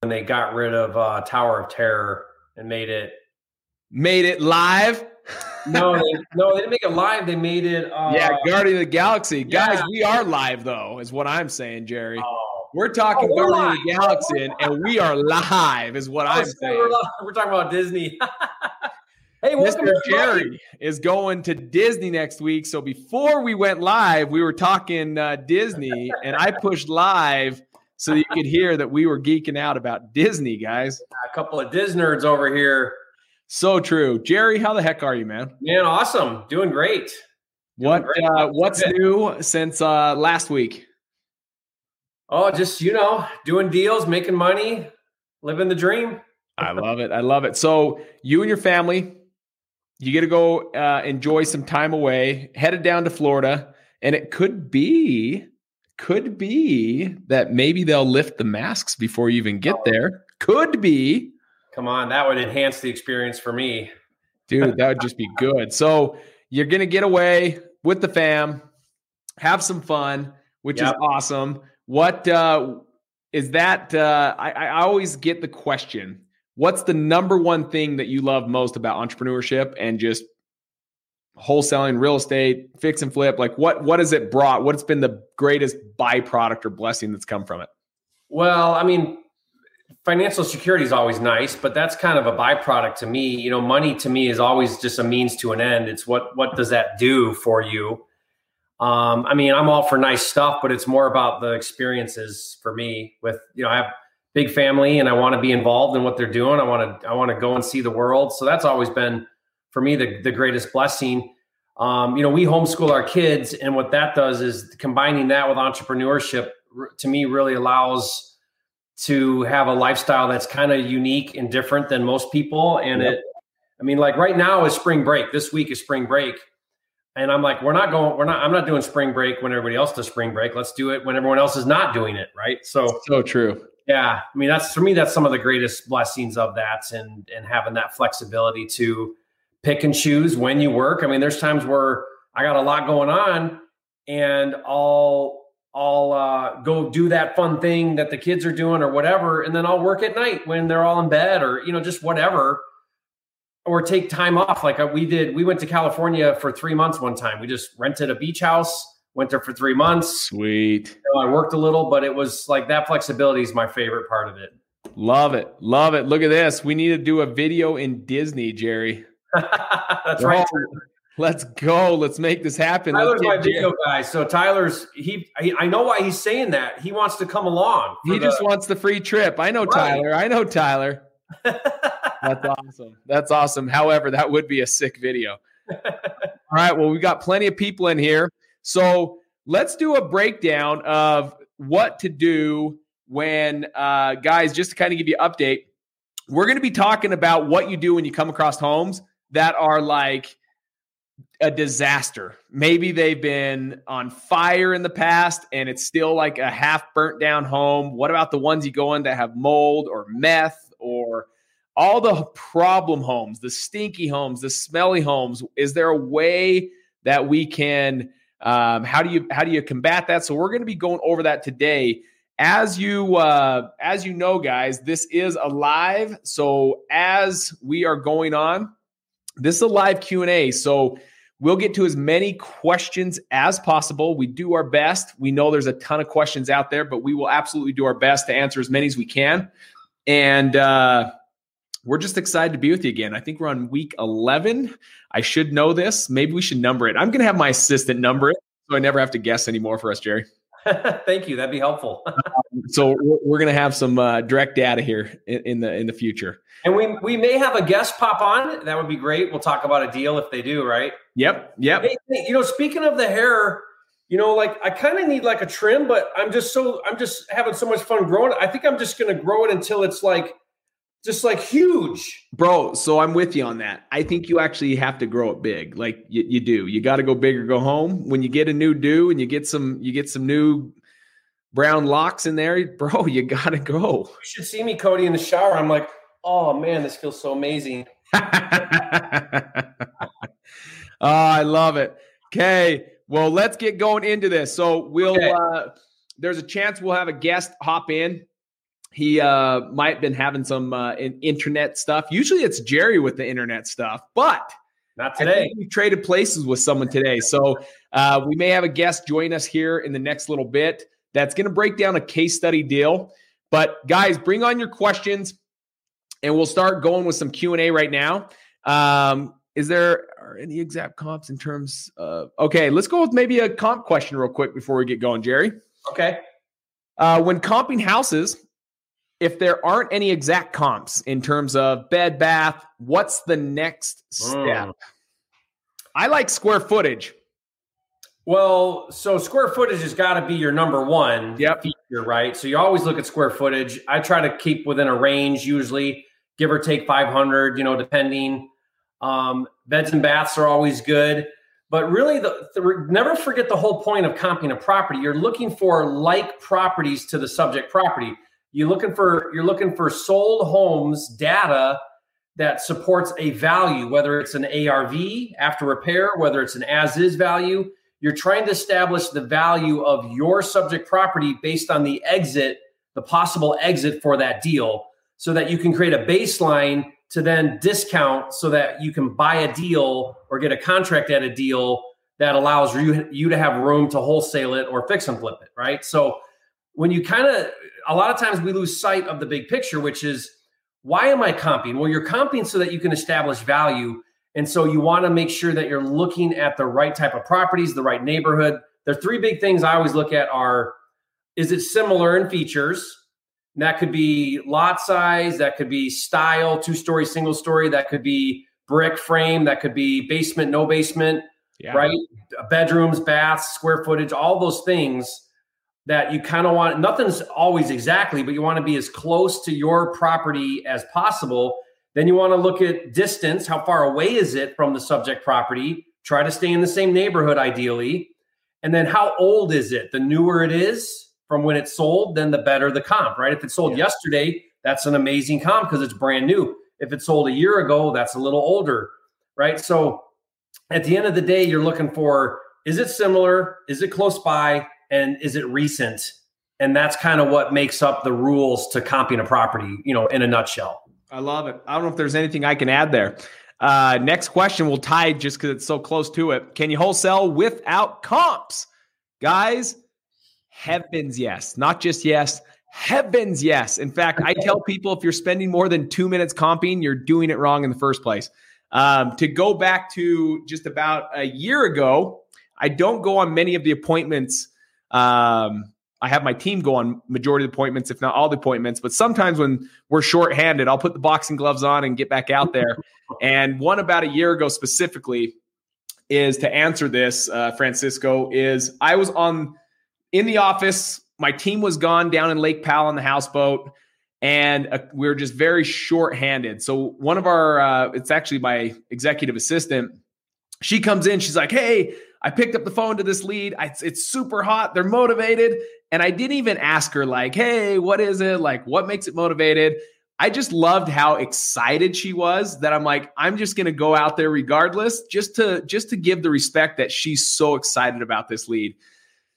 when they got rid of uh, Tower of Terror and made it made it live. no, they, no, they didn't make it live. They made it. Uh, yeah, Guardian of the Galaxy, yeah. guys. We are live though, is what I'm saying, Jerry. Oh. We're talking oh, Guardian of the Galaxy, and, and we are live, is what oh, I'm saying. We're, we're talking about Disney. Hey, Mr. Jerry is going to Disney next week. So before we went live, we were talking uh, Disney, and I pushed live so you could hear that we were geeking out about Disney, guys. A couple of Disney nerds over here. So true, Jerry. How the heck are you, man? Man, awesome. Doing great. Doing what great. Uh, What's new since uh, last week? Oh, just you know, doing deals, making money, living the dream. I love it. I love it. So you and your family you get to go uh, enjoy some time away, headed down to Florida, and it could be, could be that maybe they'll lift the masks before you even get oh. there. Could be. Come on, that would enhance the experience for me. Dude, that would just be good. So you're going to get away with the fam, have some fun, which yep. is awesome. What uh, is that? Uh, I, I always get the question what's the number one thing that you love most about entrepreneurship and just wholesaling real estate fix and flip like what what has it brought? What's been the greatest byproduct or blessing that's come from it? Well i mean financial security is always nice but that's kind of a byproduct to me. You know money to me is always just a means to an end. It's what what does that do for you? Um, i mean i'm all for nice stuff but it's more about the experiences for me with you know i have big family and I want to be involved in what they're doing. I want to I want to go and see the world. So that's always been for me the the greatest blessing. Um, you know, we homeschool our kids, and what that does is combining that with entrepreneurship to me really allows to have a lifestyle that's kind of unique and different than most people. And yep. it, I mean, like right now is spring break. This week is spring break. And I'm like, we're not going, we're not, I'm not doing spring break when everybody else does spring break. Let's do it when everyone else is not doing it. Right. So, so true. Yeah, I mean that's for me that's some of the greatest blessings of that and and having that flexibility to pick and choose when you work. I mean there's times where I got a lot going on and I'll I'll uh, go do that fun thing that the kids are doing or whatever and then I'll work at night when they're all in bed or you know just whatever or take time off like uh, we did we went to California for 3 months one time. We just rented a beach house went there for three months. Sweet. You know, I worked a little, but it was like that flexibility is my favorite part of it. Love it. Love it. Look at this. We need to do a video in Disney, Jerry. That's right. Let's go. Let's make this happen. Tyler's my video guy. So Tyler's he, he, I know why he's saying that. He wants to come along. He the, just wants the free trip. I know right. Tyler. I know Tyler. That's awesome. That's awesome. However, that would be a sick video. All right. Well, we got plenty of people in here. So let's do a breakdown of what to do when, uh, guys, just to kind of give you an update, we're going to be talking about what you do when you come across homes that are like a disaster. Maybe they've been on fire in the past and it's still like a half burnt down home. What about the ones you go in that have mold or meth or all the problem homes, the stinky homes, the smelly homes? Is there a way that we can um, how do you how do you combat that? So we're going to be going over that today. As you uh, as you know, guys, this is a live. So as we are going on, this is a live Q and A. So we'll get to as many questions as possible. We do our best. We know there's a ton of questions out there, but we will absolutely do our best to answer as many as we can. And uh, we're just excited to be with you again. I think we're on week 11. I should know this. Maybe we should number it. I'm going to have my assistant number it so I never have to guess anymore for us, Jerry. Thank you. That'd be helpful. so we're, going to have some uh, direct data here in, in, the in the future. And we we may have a guest pop on. That would be great. We'll talk about a deal if they do, right? Yep. Yep. Hey, you know, speaking of the hair, you know, like I kind of need like a trim, but I'm just so I'm just having so much fun growing. I think I'm just going to grow it until it's like just like huge. Bro, so I'm with you on that. I think you actually have to grow it big. Like you, you do. You got to go big or go home. When you get a new do and you get some you get some new brown locks in there, bro, you got to go. You should see me Cody in the shower. I'm like, "Oh man, this feels so amazing." oh, I love it. Okay, well, let's get going into this. So we'll okay. uh there's a chance we'll have a guest hop in he uh, might have been having some uh, internet stuff. Usually it's Jerry with the internet stuff, but not today. we traded places with someone today. So uh, we may have a guest join us here in the next little bit that's going to break down a case study deal. But guys, bring on your questions and we'll start going with some Q&A right now. Um, is there any exact comps in terms of okay let's go with maybe a comp question real quick before we get going jerry okay uh, when comping houses if there aren't any exact comps in terms of bed bath what's the next step mm. i like square footage well so square footage has got to be your number one yep. feature right so you always look at square footage i try to keep within a range usually give or take 500 you know depending um, beds and baths are always good. But really, the, the, never forget the whole point of comping a property. You're looking for like properties to the subject property. You're looking for you're looking for sold homes data that supports a value, whether it's an ARV after repair, whether it's an as is value. You're trying to establish the value of your subject property based on the exit, the possible exit for that deal, so that you can create a baseline to then discount so that you can buy a deal or get a contract at a deal that allows you, you to have room to wholesale it or fix and flip it, right? So when you kind of, a lot of times we lose sight of the big picture, which is why am I comping? Well, you're comping so that you can establish value. And so you want to make sure that you're looking at the right type of properties, the right neighborhood. The three big things I always look at are is it similar in features? And that could be lot size, that could be style, two story, single story, that could be brick frame, that could be basement, no basement, yeah. right? Bedrooms, baths, square footage, all those things that you kind of want. Nothing's always exactly, but you want to be as close to your property as possible. Then you want to look at distance. How far away is it from the subject property? Try to stay in the same neighborhood, ideally. And then how old is it? The newer it is, from when it's sold, then the better the comp, right? If it sold yeah. yesterday, that's an amazing comp because it's brand new. If it sold a year ago, that's a little older, right? So at the end of the day, you're looking for is it similar? Is it close by? And is it recent? And that's kind of what makes up the rules to comping a property, you know, in a nutshell. I love it. I don't know if there's anything I can add there. Uh, next question will tie just because it's so close to it. Can you wholesale without comps? Guys, Heavens, yes. Not just yes, heavens, yes. In fact, I tell people if you're spending more than two minutes comping, you're doing it wrong in the first place. Um, to go back to just about a year ago, I don't go on many of the appointments. Um, I have my team go on majority of the appointments, if not all the appointments. But sometimes when we're shorthanded, I'll put the boxing gloves on and get back out there. and one about a year ago specifically is to answer this, uh, Francisco, is I was on in the office. My team was gone down in Lake Powell on the houseboat, and uh, we are just very short-handed. So one of our, uh, it's actually my executive assistant. She comes in. She's like, "Hey, I picked up the phone to this lead. I, it's, super hot. They're motivated." And I didn't even ask her, like, "Hey, what is it? Like, what makes it motivated?" I just loved how excited she was that I'm like, I'm just to go out there regardless, just to just to give the respect that she's so excited about this lead.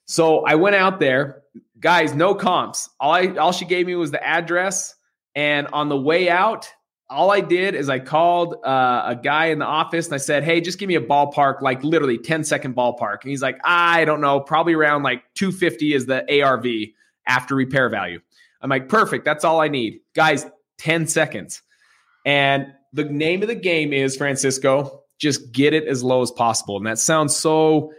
So I went out there, guys, no comps. All I all she gave me was the address. And on the way out, all I did is I called uh, a guy in the office and I said, Hey, just give me a ballpark, like literally 10 second ballpark. And he's like, I don't know, probably around like 250 is the ARV after repair value. I'm like, perfect. That's all I need. Guys, 10 seconds. And the name of the game is Francisco, just get it as low as possible. And that sounds so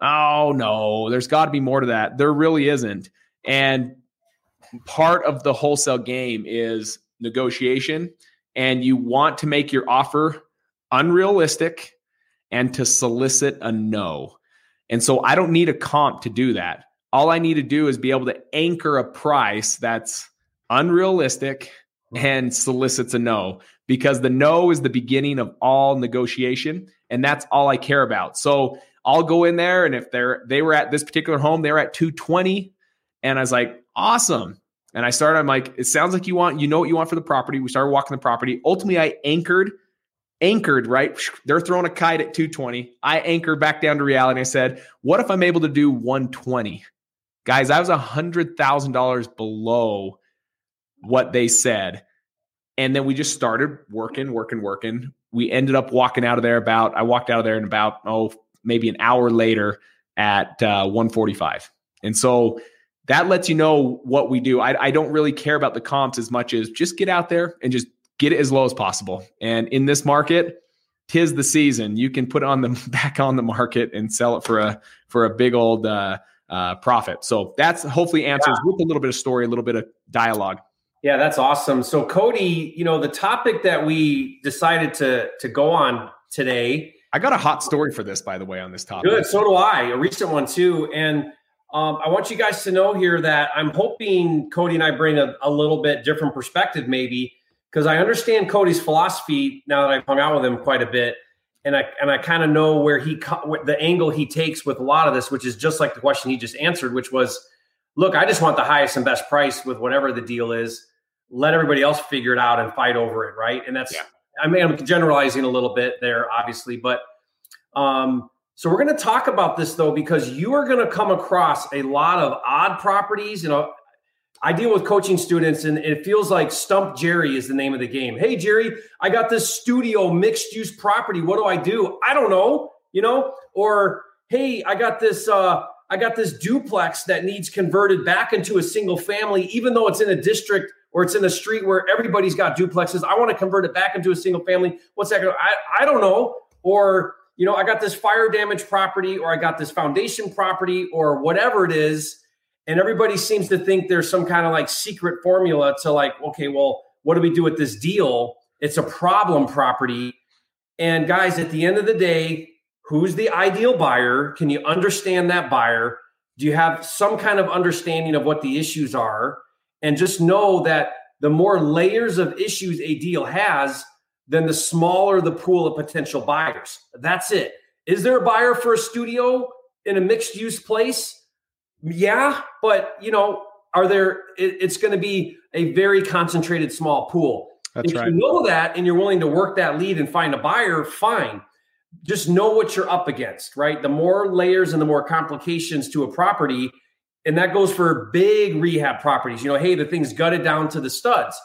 oh no, there's got to be more to that. There really isn't. And part of the wholesale game is negotiation, and you want to make your offer unrealistic and to solicit a no. And so I don't need a comp to do that. All I need to do is be able to anchor a price that's unrealistic and solicits a no because the no is the beginning of all negotiation and that's all I care about. So I'll go in there and if they're they were at this particular home, they were at 220. And I was like, awesome. And I started, I'm like, it sounds like you want, you know what you want for the property. We started walking the property. Ultimately, I anchored, anchored, right? They're throwing a kite at 220. I anchored back down to reality. I said, what if I'm able to do 120? Guys, I was a hundred thousand dollars below what they said. And then we just started working, working, working. We ended up walking out of there about, I walked out of there in about, oh, maybe an hour later at uh, 145. And so that lets you know what we do. I, I don't really care about the comps as much as just get out there and just get it as low as possible. And in this market, tis the season. You can put on the back on the market and sell it for a for a big old uh, uh, profit. So that's hopefully answers yeah. with a little bit of story, a little bit of dialogue. Yeah, that's awesome. So Cody, you know, the topic that we decided to to go on today. I got a hot story for this, by the way, on this topic. Good. So do I. A recent one too. And um, I want you guys to know here that I'm hoping Cody and I bring a, a little bit different perspective, maybe, because I understand Cody's philosophy now that I've hung out with him quite a bit, and I and I kind of know where he the angle he takes with a lot of this, which is just like the question he just answered, which was, look, I just want the highest and best price with whatever the deal is. Let everybody else figure it out and fight over it, right? And that's yeah. I mean I'm generalizing a little bit there, obviously, but um, so we're going to talk about this though because you are going to come across a lot of odd properties. You know, I deal with coaching students and it feels like Stump Jerry is the name of the game. Hey Jerry, I got this studio mixed use property. What do I do? I don't know. You know, or hey, I got this. uh I got this duplex that needs converted back into a single family, even though it's in a district or it's in a street where everybody's got duplexes. I want to convert it back into a single family. What's that? Gonna, I I don't know. Or you know, I got this fire damage property or I got this foundation property or whatever it is. And everybody seems to think there's some kind of like secret formula to like, okay, well, what do we do with this deal? It's a problem property. And guys, at the end of the day, who's the ideal buyer? Can you understand that buyer? Do you have some kind of understanding of what the issues are? And just know that the more layers of issues a deal has, then the smaller the pool of potential buyers. That's it. Is there a buyer for a studio in a mixed use place? Yeah, but you know, are there? It, it's going to be a very concentrated small pool. That's if right. you know that and you're willing to work that lead and find a buyer, fine. Just know what you're up against, right? The more layers and the more complications to a property, and that goes for big rehab properties. You know, hey, the thing's gutted down to the studs.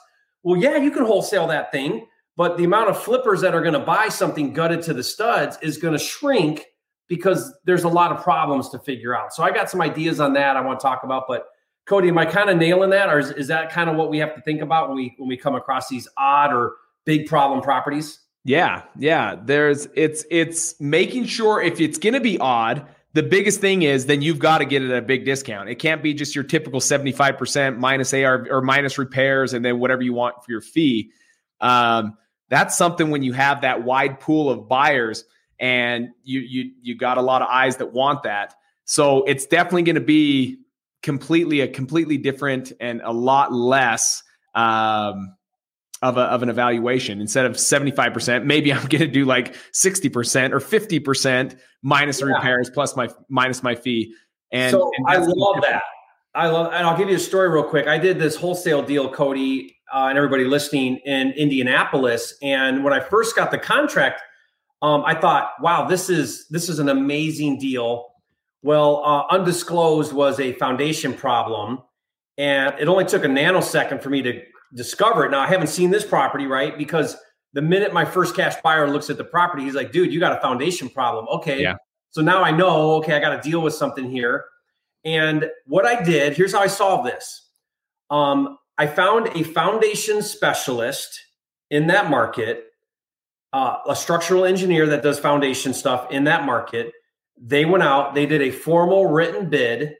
Well, yeah, you can wholesale that thing but the amount of flippers that are going to buy something gutted to the studs is going to shrink because there's a lot of problems to figure out. So I got some ideas on that I want to talk about. But Cody, am I kind of nailing that, or is, is that kind of what we have to think about when we when we come across these odd or big problem properties? Yeah, yeah. There's it's it's making sure if it's going to be odd, the biggest thing is then you've got to get it at a big discount. It can't be just your typical 75% minus AR or minus repairs and then whatever you want for your fee. Um, that's something when you have that wide pool of buyers and you you you got a lot of eyes that want that. So it's definitely going to be completely a completely different and a lot less um, of, a, of an evaluation. Instead of 75% maybe i'm going to do like 60% or 50% minus yeah. repairs plus my minus my fee. And, so and i love that. i love and i'll give you a story real quick. I did this wholesale deal cody uh, and everybody listening in Indianapolis. And when I first got the contract, um, I thought, wow, this is this is an amazing deal. Well, uh, undisclosed was a foundation problem, and it only took a nanosecond for me to discover it. Now I haven't seen this property, right? Because the minute my first cash buyer looks at the property, he's like, "Dude, you got a foundation problem." Okay, yeah. so now I know. Okay, I got to deal with something here. And what I did, here's how I solved this. Um, I found a foundation specialist in that market, uh, a structural engineer that does foundation stuff in that market. They went out, they did a formal written bid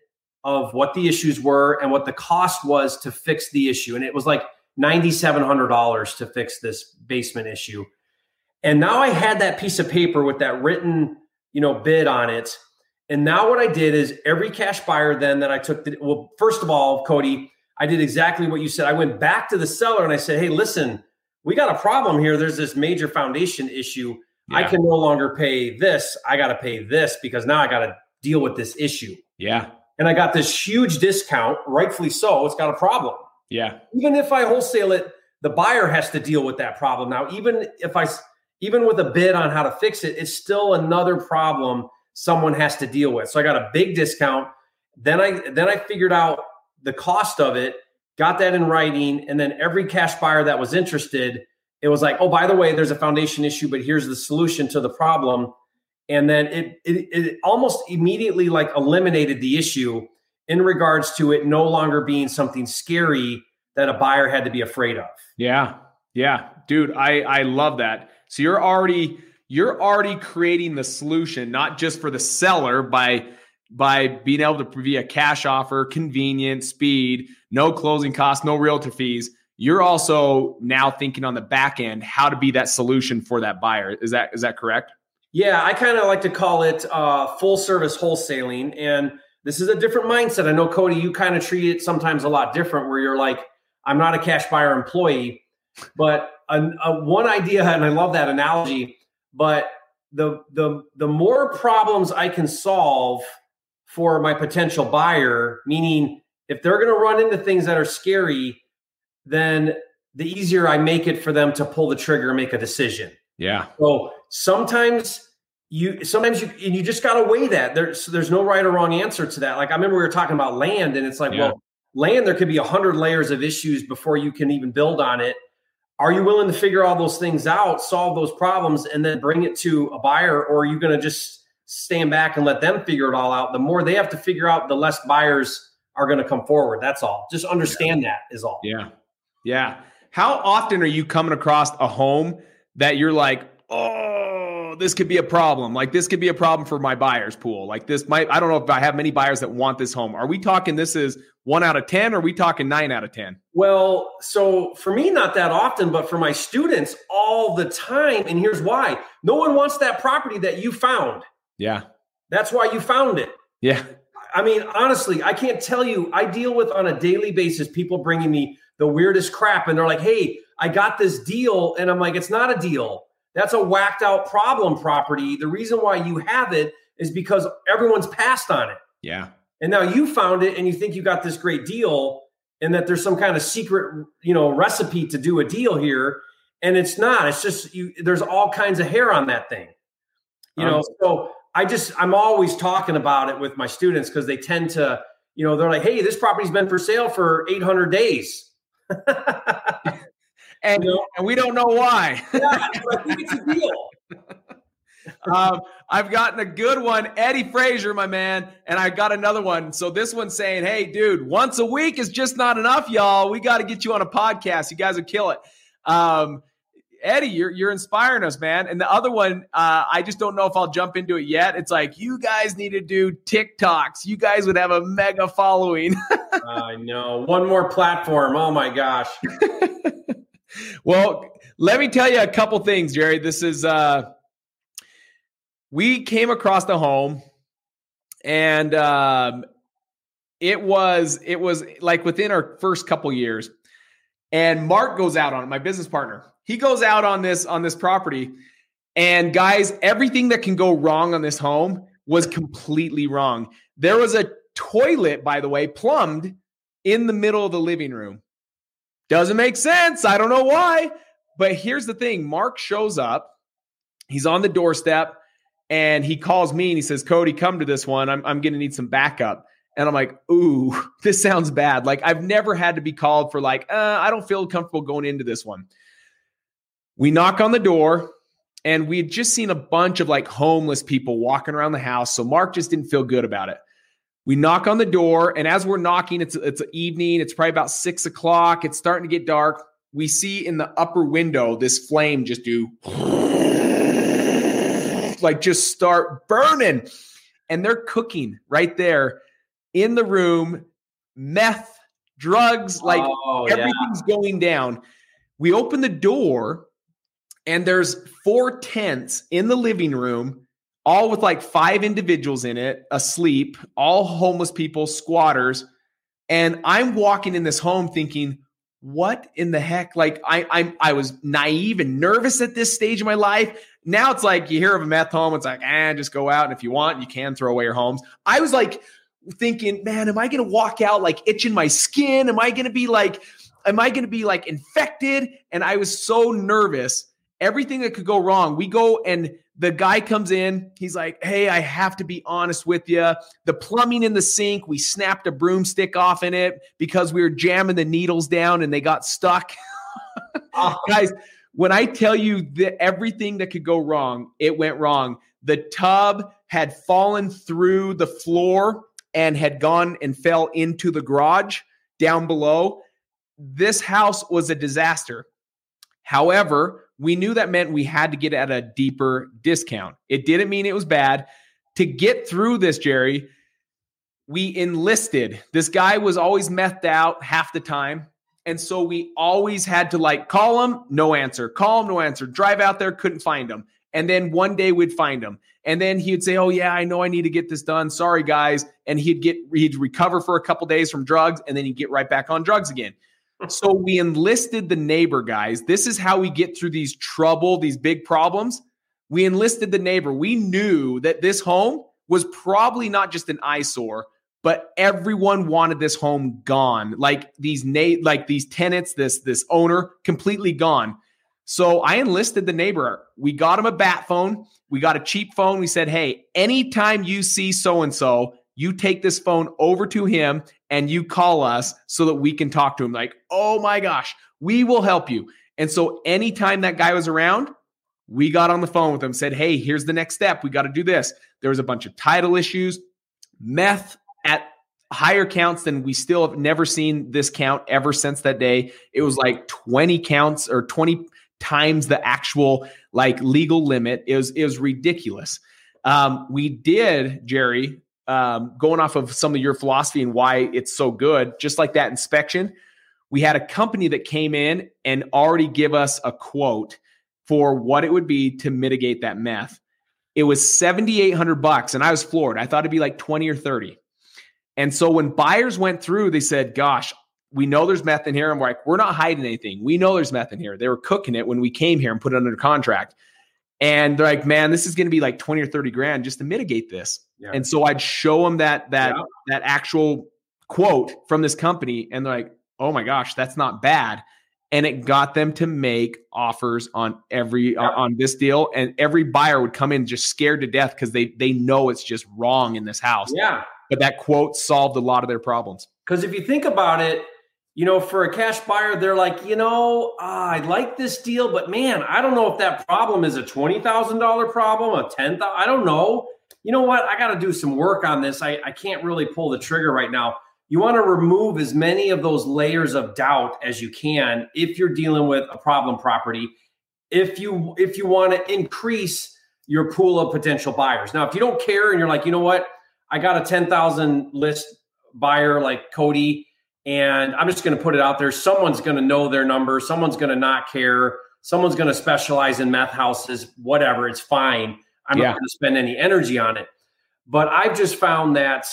of what the issues were and what the cost was to fix the issue. And it was like $9,700 to fix this basement issue. And now I had that piece of paper with that written, you know, bid on it. And now what I did is every cash buyer then that I took, the, well, first of all, Cody, I did exactly what you said. I went back to the seller and I said, "Hey, listen, we got a problem here. There's this major foundation issue. Yeah. I can no longer pay this. I got to pay this because now I got to deal with this issue." Yeah. And I got this huge discount, rightfully so. It's got a problem. Yeah. Even if I wholesale it, the buyer has to deal with that problem. Now, even if I even with a bid on how to fix it, it's still another problem someone has to deal with. So I got a big discount. Then I then I figured out the cost of it got that in writing, and then every cash buyer that was interested, it was like, oh, by the way, there's a foundation issue, but here's the solution to the problem. And then it, it, it almost immediately like eliminated the issue in regards to it no longer being something scary that a buyer had to be afraid of. Yeah. Yeah. Dude, I, I love that. So you're already you're already creating the solution, not just for the seller by by being able to be a cash offer, convenient, speed, no closing costs, no realtor fees. You're also now thinking on the back end how to be that solution for that buyer. Is that is that correct? Yeah, I kind of like to call it uh, full service wholesaling, and this is a different mindset. I know Cody, you kind of treat it sometimes a lot different, where you're like, I'm not a cash buyer employee, but a, a one idea, and I love that analogy. But the the the more problems I can solve for my potential buyer, meaning if they're going to run into things that are scary, then the easier I make it for them to pull the trigger and make a decision. Yeah. So sometimes you sometimes you and you just got to weigh that. There's there's no right or wrong answer to that. Like I remember we were talking about land, and it's like, yeah. well, land there could be a hundred layers of issues before you can even build on it. Are you willing to figure all those things out, solve those problems, and then bring it to a buyer, or are you going to just stand back and let them figure it all out? The more they have to figure out, the less buyers are going to come forward. That's all. Just understand yeah. that is all. Yeah, yeah. How often are you coming across a home that you're like, oh, this could be a problem. Like this could be a problem for my buyers pool. Like this might, I don't know if I have many buyers that want this home. Are we talking this is one out of 10 or are we talking nine out of 10? Well, so for me, not that often, but for my students all the time. And here's why no one wants that property that you found. Yeah. That's why you found it. Yeah. I mean, honestly, I can't tell you. I deal with on a daily basis people bringing me the weirdest crap, and they're like, "Hey, I got this deal," and I'm like, "It's not a deal. That's a whacked out problem property. The reason why you have it is because everyone's passed on it. Yeah. And now you found it and you think you got this great deal and that there's some kind of secret, you know, recipe to do a deal here. And it's not. It's just you there's all kinds of hair on that thing. You um, know, so I just I'm always talking about it with my students because they tend to, you know, they're like, hey, this property's been for sale for 800 days. and, you know? and we don't know why. yeah, I think it's a deal. um, I've gotten a good one, Eddie Frazier, my man, and I got another one. So this one's saying, "Hey, dude, once a week is just not enough, y'all. We got to get you on a podcast. You guys would kill it." Um, Eddie, you're you're inspiring us, man. And the other one, uh, I just don't know if I'll jump into it yet. It's like you guys need to do TikToks. You guys would have a mega following. I know. One more platform. Oh my gosh. well, let me tell you a couple things, Jerry. This is uh we came across the home and um it was it was like within our first couple years and mark goes out on it my business partner he goes out on this on this property and guys everything that can go wrong on this home was completely wrong there was a toilet by the way plumbed in the middle of the living room doesn't make sense. I don't know why. But here's the thing Mark shows up, he's on the doorstep, and he calls me and he says, Cody, come to this one. I'm, I'm going to need some backup. And I'm like, ooh, this sounds bad. Like, I've never had to be called for, like, uh, I don't feel comfortable going into this one. We knock on the door, and we had just seen a bunch of like homeless people walking around the house. So Mark just didn't feel good about it. We knock on the door, and as we're knocking, it's it's evening. It's probably about six o'clock. It's starting to get dark. We see in the upper window this flame just do like just start burning, and they're cooking right there in the room. Meth, drugs, like oh, everything's yeah. going down. We open the door, and there's four tents in the living room all with like five individuals in it, asleep, all homeless people, squatters. And I'm walking in this home thinking, what in the heck? Like I I'm I was naive and nervous at this stage of my life. Now it's like you hear of a meth home, it's like, eh, just go out. And if you want, you can throw away your homes. I was like thinking, man, am I gonna walk out like itching my skin? Am I gonna be like, am I gonna be like infected? And I was so nervous. everything that could go wrong. We go and the guy comes in. He's like, Hey, I have to be honest with you. The plumbing in the sink, we snapped a broomstick off in it because we were jamming the needles down and they got stuck. oh. Guys, when I tell you that everything that could go wrong, it went wrong. The tub had fallen through the floor and had gone and fell into the garage down below. This house was a disaster. However, we knew that meant we had to get at a deeper discount. It didn't mean it was bad. To get through this, Jerry, we enlisted. This guy was always methed out half the time. And so we always had to like call him, no answer, call him, no answer, drive out there, couldn't find him. And then one day we'd find him. And then he'd say, Oh, yeah, I know I need to get this done. Sorry, guys. And he'd get, he'd recover for a couple days from drugs and then he'd get right back on drugs again so we enlisted the neighbor, guys. This is how we get through these trouble, these big problems. We enlisted the neighbor. We knew that this home was probably not just an eyesore, but everyone wanted this home gone. Like these na- like these tenants, this this owner completely gone. So I enlisted the neighbor. We got him a bat phone. We got a cheap phone. We said, "Hey, anytime you see so and so, you take this phone over to him and you call us so that we can talk to him. Like, oh my gosh, we will help you. And so anytime that guy was around, we got on the phone with him, said, hey, here's the next step. We got to do this. There was a bunch of title issues, meth at higher counts than we still have never seen this count ever since that day. It was like 20 counts or 20 times the actual like legal limit. It was ridiculous. Um, we did, Jerry, um, going off of some of your philosophy and why it's so good, just like that inspection, we had a company that came in and already give us a quote for what it would be to mitigate that meth. It was 7,800 bucks and I was floored. I thought it'd be like 20 or 30. And so when buyers went through, they said, gosh, we know there's meth in here. And we're like, we're not hiding anything. We know there's meth in here. They were cooking it when we came here and put it under contract. And they're like, man, this is going to be like 20 or 30 grand just to mitigate this. Yeah. And so I'd show them that that yeah. that actual quote from this company, and they're like, "Oh my gosh, that's not bad." And it got them to make offers on every yeah. on this deal, and every buyer would come in just scared to death because they they know it's just wrong in this house. Yeah, but that quote solved a lot of their problems. Because if you think about it, you know, for a cash buyer, they're like, you know, uh, I like this deal, but man, I don't know if that problem is a twenty thousand dollar problem, a ten thousand. I don't know you know what? I got to do some work on this. I, I can't really pull the trigger right now. You want to remove as many of those layers of doubt as you can if you're dealing with a problem property. If you if you want to increase your pool of potential buyers. Now, if you don't care and you're like, you know what, I got a 10,000 list buyer like Cody, and I'm just going to put it out there. Someone's going to know their number. Someone's going to not care. Someone's going to specialize in meth houses, whatever. It's fine. I'm yeah. not going to spend any energy on it. But I've just found that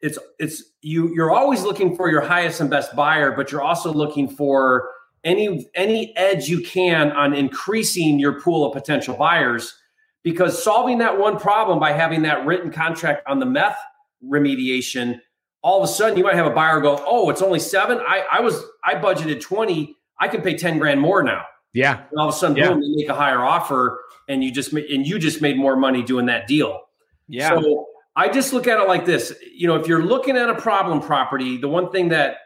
it's it's you you're always looking for your highest and best buyer, but you're also looking for any any edge you can on increasing your pool of potential buyers because solving that one problem by having that written contract on the meth remediation all of a sudden you might have a buyer go oh it's only seven i i was i budgeted 20 i can pay 10 grand more now yeah and all of a sudden yeah. boom they make a higher offer and you just made, and you just made more money doing that deal. Yeah. So I just look at it like this. You know, if you're looking at a problem property, the one thing that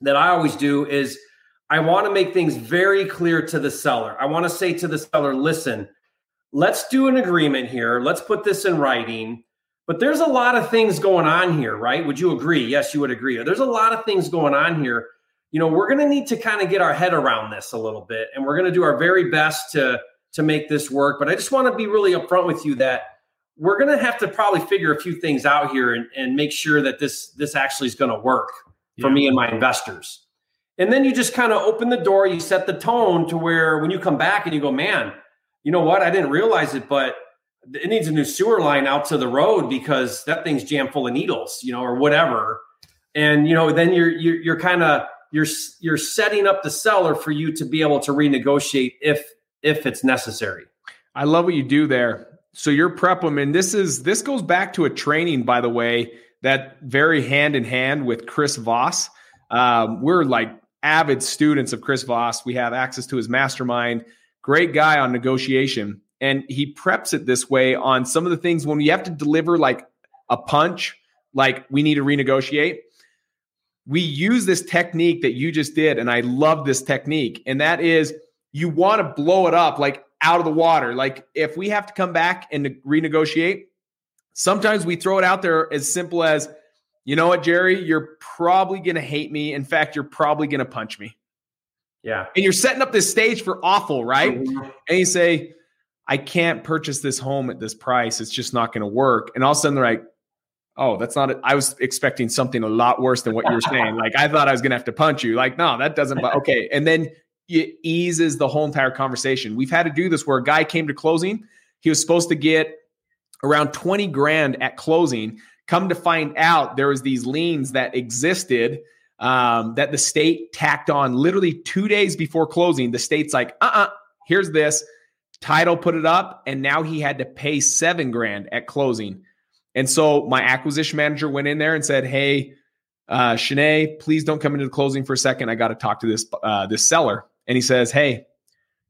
that I always do is I want to make things very clear to the seller. I want to say to the seller, listen, let's do an agreement here. Let's put this in writing. But there's a lot of things going on here, right? Would you agree? Yes, you would agree. There's a lot of things going on here. You know, we're going to need to kind of get our head around this a little bit, and we're going to do our very best to to make this work. But I just want to be really upfront with you that we're going to have to probably figure a few things out here and, and make sure that this this actually is going to work for yeah. me and my investors. And then you just kind of open the door, you set the tone to where when you come back and you go, man, you know what? I didn't realize it, but it needs a new sewer line out to the road because that thing's jammed full of needles, you know, or whatever. And you know, then you're you're, you're kind of you're you're setting up the seller for you to be able to renegotiate if if it's necessary. I love what you do there. So you're prep them, and this is this goes back to a training, by the way, that very hand in hand with Chris Voss. Um, we're like avid students of Chris Voss. We have access to his mastermind. great guy on negotiation. And he preps it this way on some of the things when you have to deliver like a punch, like we need to renegotiate. We use this technique that you just did. And I love this technique. And that is you want to blow it up like out of the water. Like if we have to come back and renegotiate, sometimes we throw it out there as simple as, you know what, Jerry, you're probably going to hate me. In fact, you're probably going to punch me. Yeah. And you're setting up this stage for awful, right? Mm-hmm. And you say, I can't purchase this home at this price. It's just not going to work. And all of a sudden they're like, oh, that's not it. I was expecting something a lot worse than what you were saying. like I thought I was going to have to punch you. Like, no, that doesn't. Okay. And then it eases the whole entire conversation. We've had to do this where a guy came to closing. He was supposed to get around 20 grand at closing. Come to find out, there was these liens that existed um, that the state tacked on literally two days before closing. The state's like, uh uh-uh, uh, here's this. Title put it up, and now he had to pay seven grand at closing. And so my acquisition manager went in there and said, Hey, uh, Shanae, please don't come into the closing for a second. I got to talk to this uh, this seller. And he says, Hey,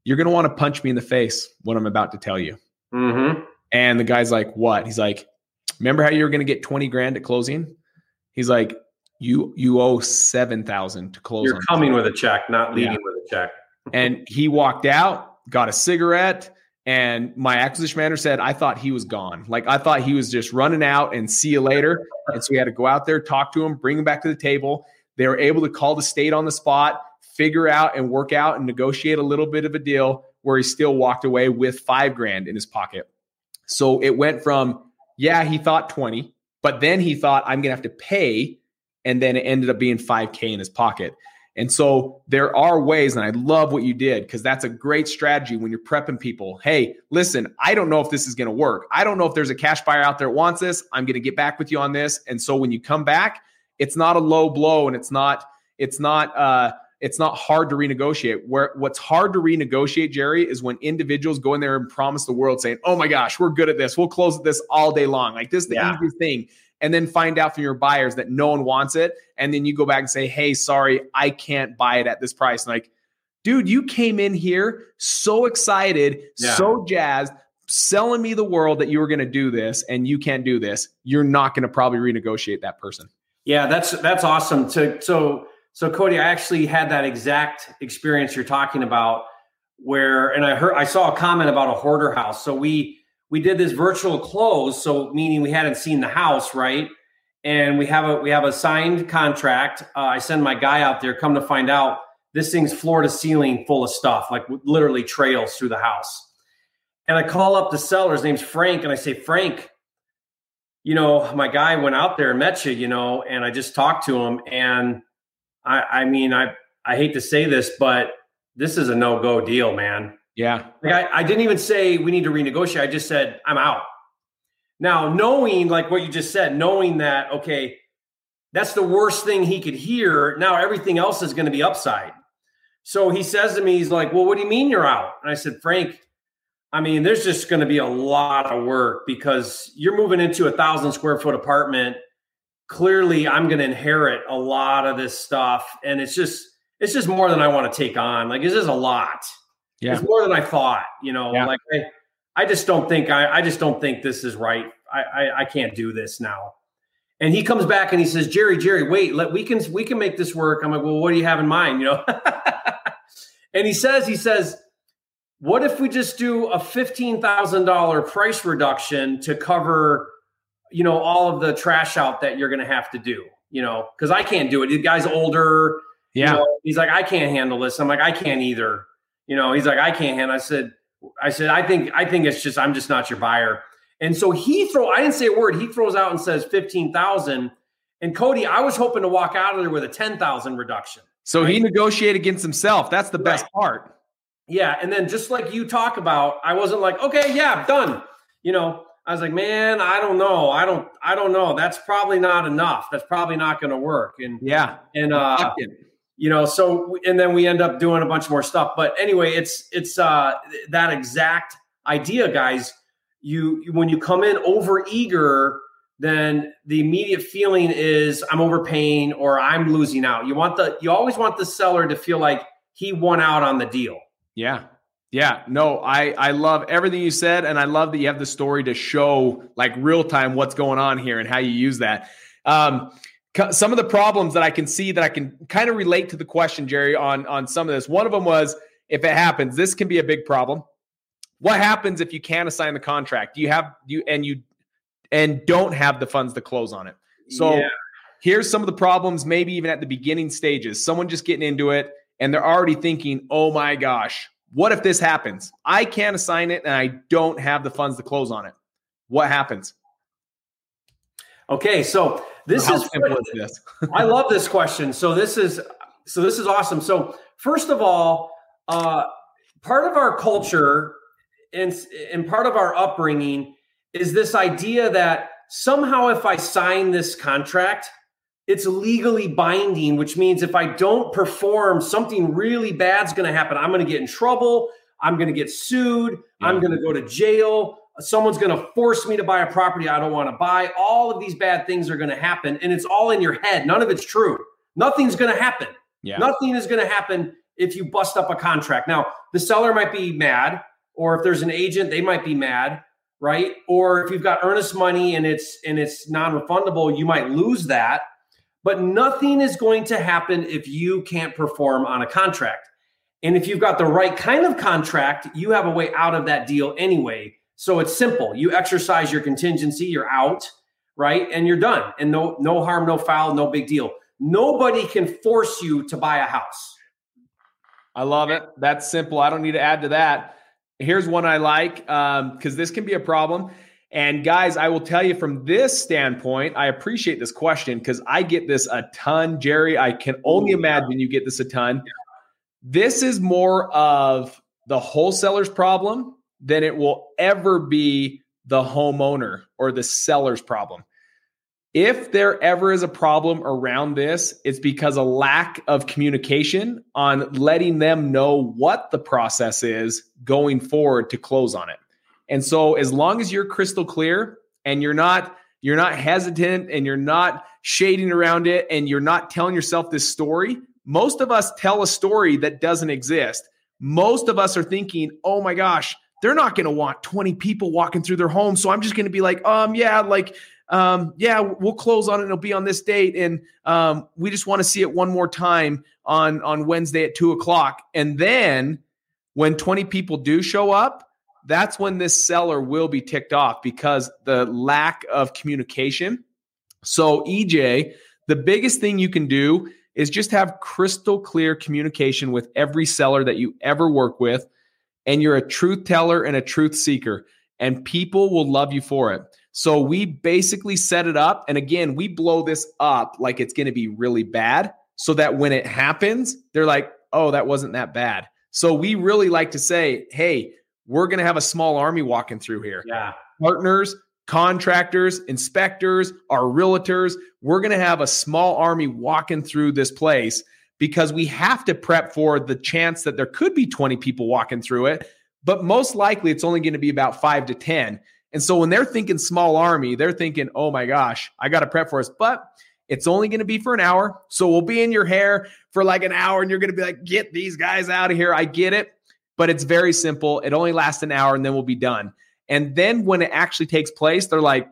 you're going to want to punch me in the face when I'm about to tell you. Mm-hmm. And the guy's like, What? He's like, Remember how you were going to get 20 grand at closing? He's like, You you owe 7,000 to close. You're coming with a check, not leaving yeah. with a check. and he walked out, got a cigarette. And my acquisition manager said, I thought he was gone. Like I thought he was just running out and see you later. And so we had to go out there, talk to him, bring him back to the table. They were able to call the state on the spot figure out and work out and negotiate a little bit of a deal where he still walked away with five grand in his pocket. So it went from, yeah, he thought 20, but then he thought, I'm going to have to pay. And then it ended up being 5K in his pocket. And so there are ways, and I love what you did because that's a great strategy when you're prepping people. Hey, listen, I don't know if this is going to work. I don't know if there's a cash buyer out there that wants this. I'm going to get back with you on this. And so when you come back, it's not a low blow and it's not, it's not, uh, it's not hard to renegotiate. Where what's hard to renegotiate, Jerry, is when individuals go in there and promise the world saying, "Oh my gosh, we're good at this. We'll close this all day long. Like this is the yeah. easiest thing." And then find out from your buyers that no one wants it, and then you go back and say, "Hey, sorry, I can't buy it at this price." And like, dude, you came in here so excited, yeah. so jazzed, selling me the world that you were going to do this, and you can't do this. You're not going to probably renegotiate that person. Yeah, that's that's awesome. To so so Cody, I actually had that exact experience you're talking about where and I heard I saw a comment about a hoarder house. So we we did this virtual close, so meaning we hadn't seen the house, right? And we have a we have a signed contract. Uh, I send my guy out there. Come to find out, this thing's floor to ceiling full of stuff, like literally trails through the house. And I call up the seller. His name's Frank, and I say, Frank, you know, my guy went out there and met you, you know, and I just talked to him, and I, I mean, I, I hate to say this, but this is a no go deal, man. Yeah. Like I, I didn't even say we need to renegotiate. I just said, I'm out. Now, knowing like what you just said, knowing that, okay, that's the worst thing he could hear. Now everything else is going to be upside. So he says to me, he's like, Well, what do you mean you're out? And I said, Frank, I mean, there's just going to be a lot of work because you're moving into a thousand square foot apartment clearly I'm going to inherit a lot of this stuff, and it's just it's just more than I want to take on. Like it's just a lot. Yeah. It's more than I thought. You know, yeah. like I, I just don't think I, I just don't think this is right. I, I, I can't do this now. And he comes back and he says, Jerry, Jerry, wait, let we can we can make this work. I'm like, well, what do you have in mind? You know. and he says, he says, what if we just do a fifteen thousand dollar price reduction to cover you know, all of the trash out that you're going to have to do, you know, because I can't do it. The guy's older. Yeah. You know, he's like, I can't handle this. I'm like, I can't either. You know, he's like, I can't handle. I said, I said, I think, I think it's just, I'm just not your buyer. And so he throw, I didn't say a word. He throws out and says 15,000. And Cody, I was hoping to walk out of there with a 10,000 reduction. So right? he negotiated against himself. That's the best right. part. Yeah. And then just like you talk about, I wasn't like, okay, yeah, done. You know, I was like, man, I don't know. I don't, I don't know. That's probably not enough. That's probably not going to work. And yeah, and uh, you know, so and then we end up doing a bunch more stuff. But anyway, it's it's uh that exact idea, guys. You when you come in over eager, then the immediate feeling is I'm overpaying or I'm losing out. You want the you always want the seller to feel like he won out on the deal. Yeah. Yeah, no, I I love everything you said, and I love that you have the story to show like real time what's going on here and how you use that. Um, some of the problems that I can see that I can kind of relate to the question, Jerry, on on some of this. One of them was if it happens, this can be a big problem. What happens if you can't assign the contract? Do You have you and you and don't have the funds to close on it. So yeah. here's some of the problems, maybe even at the beginning stages. Someone just getting into it and they're already thinking, "Oh my gosh, what if this happens? I can't assign it and I don't have the funds to close on it. What happens? Okay, so this How is simple is this? I love this question. So this is so this is awesome. So first of all, uh, part of our culture and and part of our upbringing is this idea that somehow if I sign this contract, it's legally binding, which means if I don't perform, something really bad's going to happen. I'm going to get in trouble. I'm going to get sued. Yeah. I'm going to go to jail. Someone's going to force me to buy a property I don't want to buy. All of these bad things are going to happen. And it's all in your head. None of it's true. Nothing's going to happen. Yeah. Nothing is going to happen if you bust up a contract. Now, the seller might be mad, or if there's an agent, they might be mad, right? Or if you've got earnest money and it's and it's non-refundable, you might lose that but nothing is going to happen if you can't perform on a contract. And if you've got the right kind of contract, you have a way out of that deal anyway. So it's simple. You exercise your contingency, you're out, right? And you're done. And no no harm, no foul, no big deal. Nobody can force you to buy a house. I love it. That's simple. I don't need to add to that. Here's one I like because um, this can be a problem. And guys, I will tell you from this standpoint, I appreciate this question because I get this a ton, Jerry. I can only imagine you get this a ton. This is more of the wholesaler's problem than it will ever be the homeowner or the seller's problem. If there ever is a problem around this, it's because a lack of communication on letting them know what the process is going forward to close on it. And so as long as you're crystal clear and you're not you're not hesitant and you're not shading around it and you're not telling yourself this story, most of us tell a story that doesn't exist. Most of us are thinking, "Oh my gosh, they're not going to want 20 people walking through their home. So I'm just going to be like, um, yeah, like, um, yeah, we'll close on it. It'll be on this date. And um, we just want to see it one more time on, on Wednesday at two o'clock. And then when 20 people do show up, that's when this seller will be ticked off because the lack of communication. So, EJ, the biggest thing you can do is just have crystal clear communication with every seller that you ever work with. And you're a truth teller and a truth seeker, and people will love you for it. So, we basically set it up. And again, we blow this up like it's going to be really bad so that when it happens, they're like, oh, that wasn't that bad. So, we really like to say, hey, we're going to have a small army walking through here. Yeah. Partners, contractors, inspectors, our realtors, we're going to have a small army walking through this place because we have to prep for the chance that there could be 20 people walking through it. But most likely it's only going to be about five to 10. And so when they're thinking small army, they're thinking, oh my gosh, I got to prep for us. But it's only going to be for an hour. So we'll be in your hair for like an hour and you're going to be like, get these guys out of here. I get it but it's very simple. It only lasts an hour and then we'll be done. And then when it actually takes place, they're like,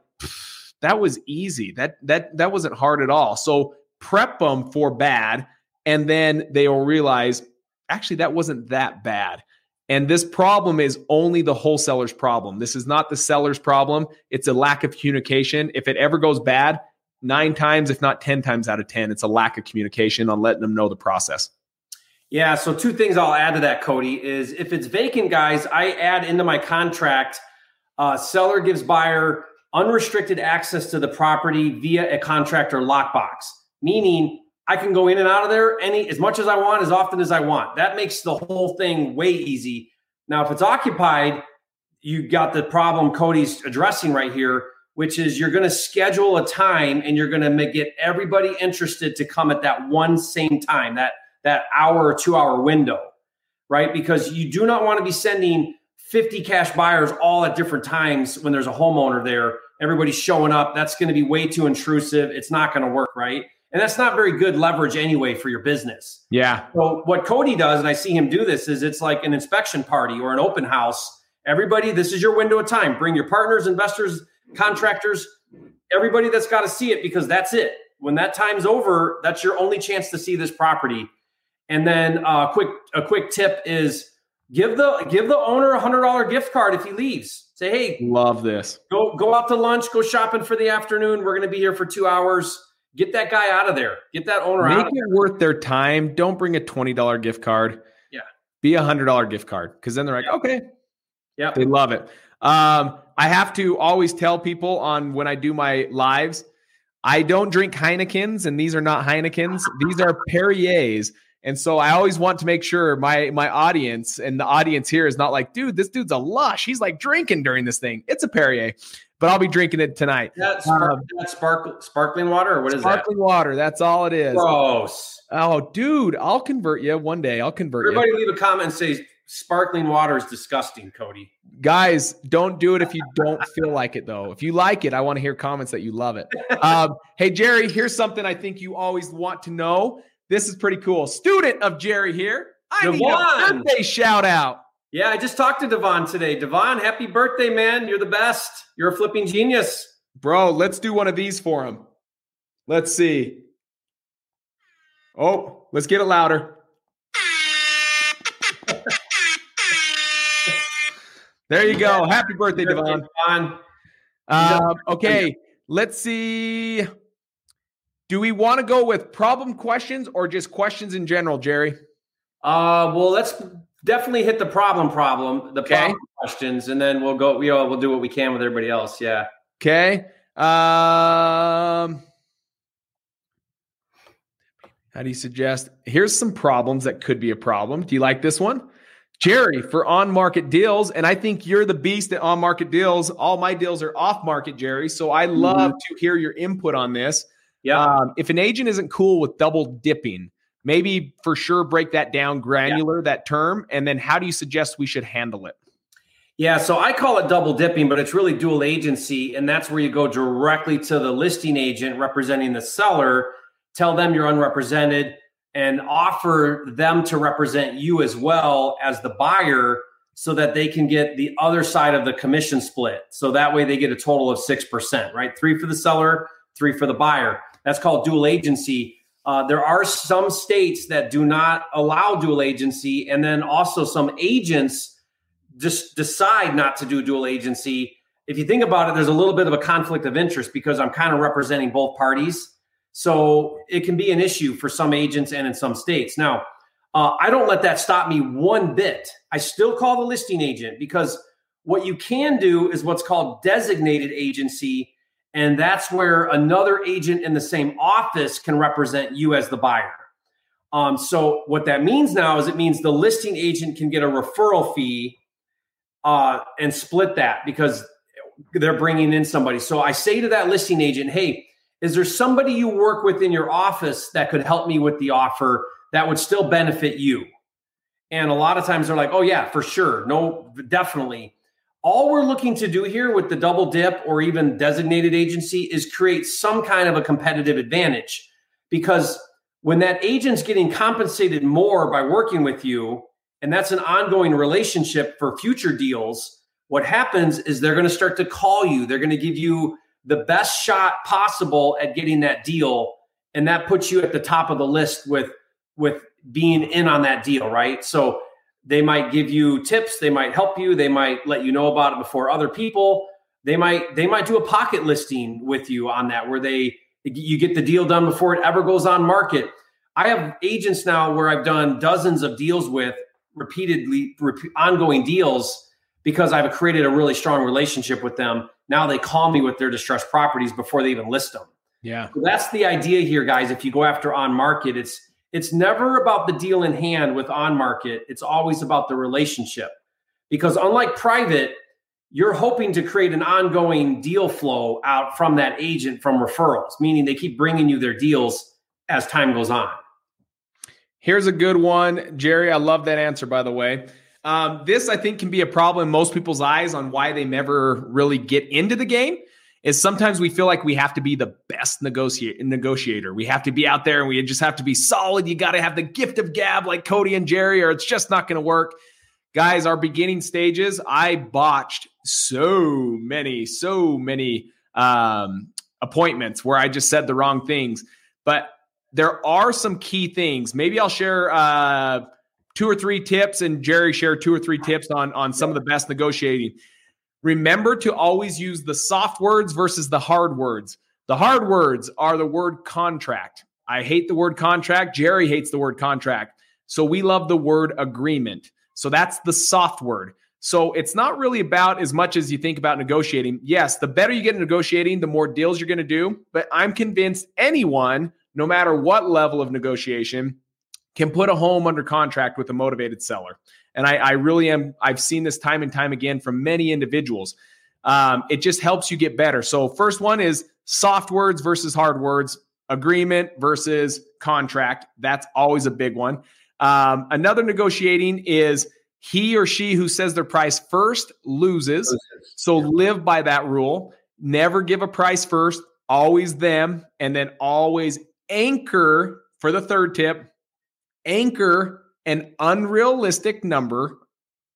that was easy. That that that wasn't hard at all. So prep them for bad, and then they will realize actually that wasn't that bad. And this problem is only the wholesaler's problem. This is not the seller's problem. It's a lack of communication. If it ever goes bad, nine times, if not 10 times out of 10, it's a lack of communication on letting them know the process. Yeah. So two things I'll add to that, Cody, is if it's vacant, guys, I add into my contract, uh, seller gives buyer unrestricted access to the property via a contract or lockbox, meaning I can go in and out of there any as much as I want, as often as I want. That makes the whole thing way easy. Now, if it's occupied, you got the problem Cody's addressing right here, which is you're going to schedule a time and you're going to get everybody interested to come at that one same time. That that hour or two hour window, right? Because you do not want to be sending 50 cash buyers all at different times when there's a homeowner there. Everybody's showing up. That's going to be way too intrusive. It's not going to work, right? And that's not very good leverage anyway for your business. Yeah. So what Cody does, and I see him do this, is it's like an inspection party or an open house. Everybody, this is your window of time. Bring your partners, investors, contractors, everybody that's got to see it because that's it. When that time's over, that's your only chance to see this property. And then a uh, quick a quick tip is give the give the owner a hundred dollar gift card if he leaves. Say, hey, love this. Go go out to lunch, go shopping for the afternoon. We're going to be here for two hours. Get that guy out of there. Get that owner Make out. Make it worth their time. Don't bring a twenty dollar gift card. Yeah, be a hundred dollar gift card because then they're like, yeah. okay, yeah, they love it. Um, I have to always tell people on when I do my lives, I don't drink Heinekens, and these are not Heinekens. These are Perrier's. And so I always want to make sure my my audience and the audience here is not like, dude, this dude's a lush. He's like drinking during this thing. It's a Perrier, but I'll be drinking it tonight. That's um, that sparkle, sparkling water, or what is it? sparkling that? water. That's all it is. Gross. Oh, dude, I'll convert you one day. I'll convert Everybody you. Everybody leave a comment and say sparkling water is disgusting, Cody. Guys, don't do it if you don't feel like it, though. If you like it, I want to hear comments that you love it. Um, hey, Jerry, here's something I think you always want to know. This is pretty cool. Student of Jerry here. I Devon. need a birthday shout out. Yeah, I just talked to Devon today. Devon, happy birthday, man. You're the best. You're a flipping genius. Bro, let's do one of these for him. Let's see. Oh, let's get it louder. there you go. Happy birthday, Devon. Devon. Um, okay, let's see. Do we want to go with problem questions or just questions in general, Jerry? Uh, well, let's definitely hit the problem problem, the okay. problem questions, and then we'll go. We all we'll do what we can with everybody else. Yeah. Okay. Um. How do you suggest? Here's some problems that could be a problem. Do you like this one? Jerry for on market deals. And I think you're the beast at on market deals. All my deals are off market, Jerry. So I love mm-hmm. to hear your input on this. Yeah. Um, if an agent isn't cool with double dipping, maybe for sure break that down granular, yeah. that term. And then how do you suggest we should handle it? Yeah, so I call it double dipping, but it's really dual agency. And that's where you go directly to the listing agent representing the seller, tell them you're unrepresented, and offer them to represent you as well as the buyer so that they can get the other side of the commission split. So that way they get a total of 6%, right? Three for the seller, three for the buyer. That's called dual agency. Uh, there are some states that do not allow dual agency, and then also some agents just decide not to do dual agency. If you think about it, there's a little bit of a conflict of interest because I'm kind of representing both parties. So it can be an issue for some agents and in some states. Now, uh, I don't let that stop me one bit. I still call the listing agent because what you can do is what's called designated agency and that's where another agent in the same office can represent you as the buyer. Um, so what that means now is it means the listing agent can get a referral fee uh, and split that because they're bringing in somebody. So I say to that listing agent, "Hey, is there somebody you work with in your office that could help me with the offer that would still benefit you?" And a lot of times they're like, "Oh yeah, for sure, no, definitely." All we're looking to do here with the double dip or even designated agency is create some kind of a competitive advantage. Because when that agent's getting compensated more by working with you and that's an ongoing relationship for future deals what happens is they're going to start to call you. They're going to give you the best shot possible at getting that deal and that puts you at the top of the list with with being in on that deal right? So they might give you tips, they might help you, they might let you know about it before other people. They might they might do a pocket listing with you on that where they you get the deal done before it ever goes on market. I have agents now where I've done dozens of deals with repeatedly ongoing deals because I've created a really strong relationship with them. Now they call me with their distressed properties before they even list them. Yeah. So that's the idea here guys. If you go after on market, it's it's never about the deal in hand with on market. It's always about the relationship. Because unlike private, you're hoping to create an ongoing deal flow out from that agent from referrals, meaning they keep bringing you their deals as time goes on. Here's a good one, Jerry. I love that answer, by the way. Um, this, I think, can be a problem in most people's eyes on why they never really get into the game. Is sometimes we feel like we have to be the best negotiate, negotiator. We have to be out there and we just have to be solid. You got to have the gift of gab like Cody and Jerry, or it's just not going to work. Guys, our beginning stages, I botched so many, so many um, appointments where I just said the wrong things. But there are some key things. Maybe I'll share uh, two or three tips, and Jerry share two or three tips on on some of the best negotiating. Remember to always use the soft words versus the hard words. The hard words are the word contract. I hate the word contract. Jerry hates the word contract. So we love the word agreement. So that's the soft word. So it's not really about as much as you think about negotiating. Yes, the better you get at negotiating, the more deals you're going to do. But I'm convinced anyone, no matter what level of negotiation, can put a home under contract with a motivated seller. And I, I really am, I've seen this time and time again from many individuals. Um, it just helps you get better. So, first one is soft words versus hard words, agreement versus contract. That's always a big one. Um, another negotiating is he or she who says their price first loses. So, live by that rule. Never give a price first, always them, and then always anchor for the third tip anchor an unrealistic number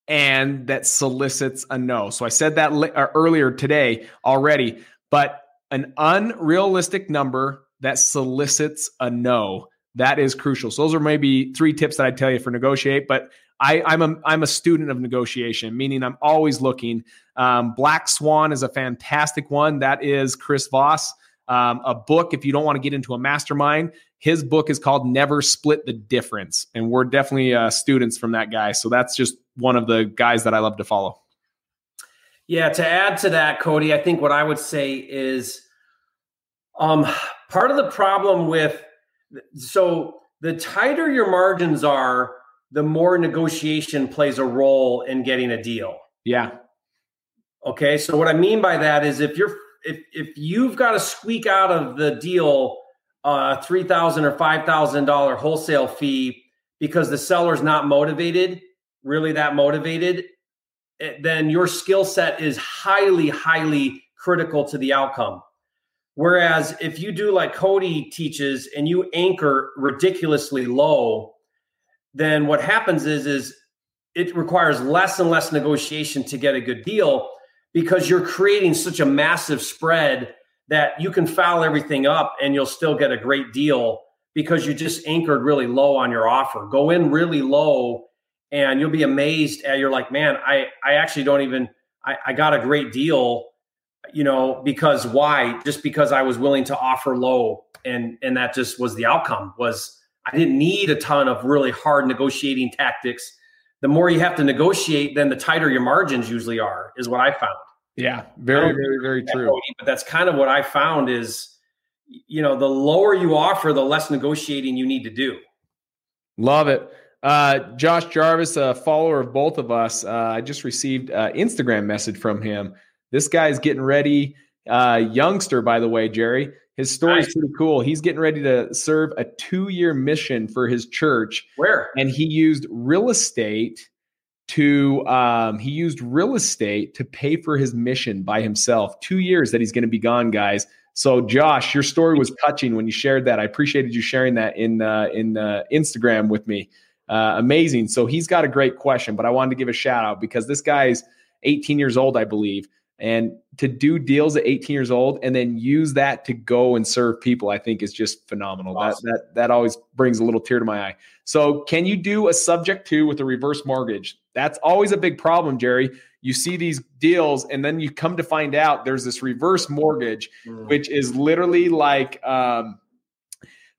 and that solicits a no. So I said that li- uh, earlier today already, but an unrealistic number that solicits a no. That is crucial. So those are maybe three tips that I tell you for negotiate. But I, am a I'm a student of negotiation, meaning I'm always looking. Um, Black Swan is a fantastic one. That is Chris Voss. Um, a book if you don't want to get into a mastermind his book is called Never Split the Difference. And we're definitely uh, students from that guy. So that's just one of the guys that I love to follow. Yeah, to add to that, Cody, I think what I would say is um, part of the problem with so the tighter your margins are, the more negotiation plays a role in getting a deal. Yeah. Okay. So what I mean by that is if you're if if you've got to squeak out of the deal a three thousand or five thousand dollar wholesale fee because the seller's not motivated, really that motivated, eh, then your skill set is highly, highly critical to the outcome. Whereas if you do like Cody teaches and you anchor ridiculously low, then what happens is is it requires less and less negotiation to get a good deal because you're creating such a massive spread that you can foul everything up and you'll still get a great deal because you just anchored really low on your offer. Go in really low and you'll be amazed at you're like, man, I I actually don't even I, I got a great deal, you know, because why? Just because I was willing to offer low and and that just was the outcome was I didn't need a ton of really hard negotiating tactics. The more you have to negotiate, then the tighter your margins usually are, is what I found. Yeah, very, very, very true. But that's kind of what I found is, you know, the lower you offer, the less negotiating you need to do. Love it. Uh, Josh Jarvis, a follower of both of us, uh, I just received an Instagram message from him. This guy's getting ready. Uh, youngster, by the way, Jerry. His story nice. pretty cool. He's getting ready to serve a two year mission for his church. Where? And he used real estate to um, he used real estate to pay for his mission by himself. Two years that he's going to be gone, guys. So, Josh, your story was touching when you shared that. I appreciated you sharing that in uh, in uh, Instagram with me. Uh, amazing. So he's got a great question, but I wanted to give a shout out because this guy's 18 years old, I believe, and to do deals at 18 years old and then use that to go and serve people, I think is just phenomenal. Awesome. That that that always brings a little tear to my eye. So, can you do a subject to with a reverse mortgage? That's always a big problem, Jerry. You see these deals, and then you come to find out there's this reverse mortgage, mm. which is literally like um,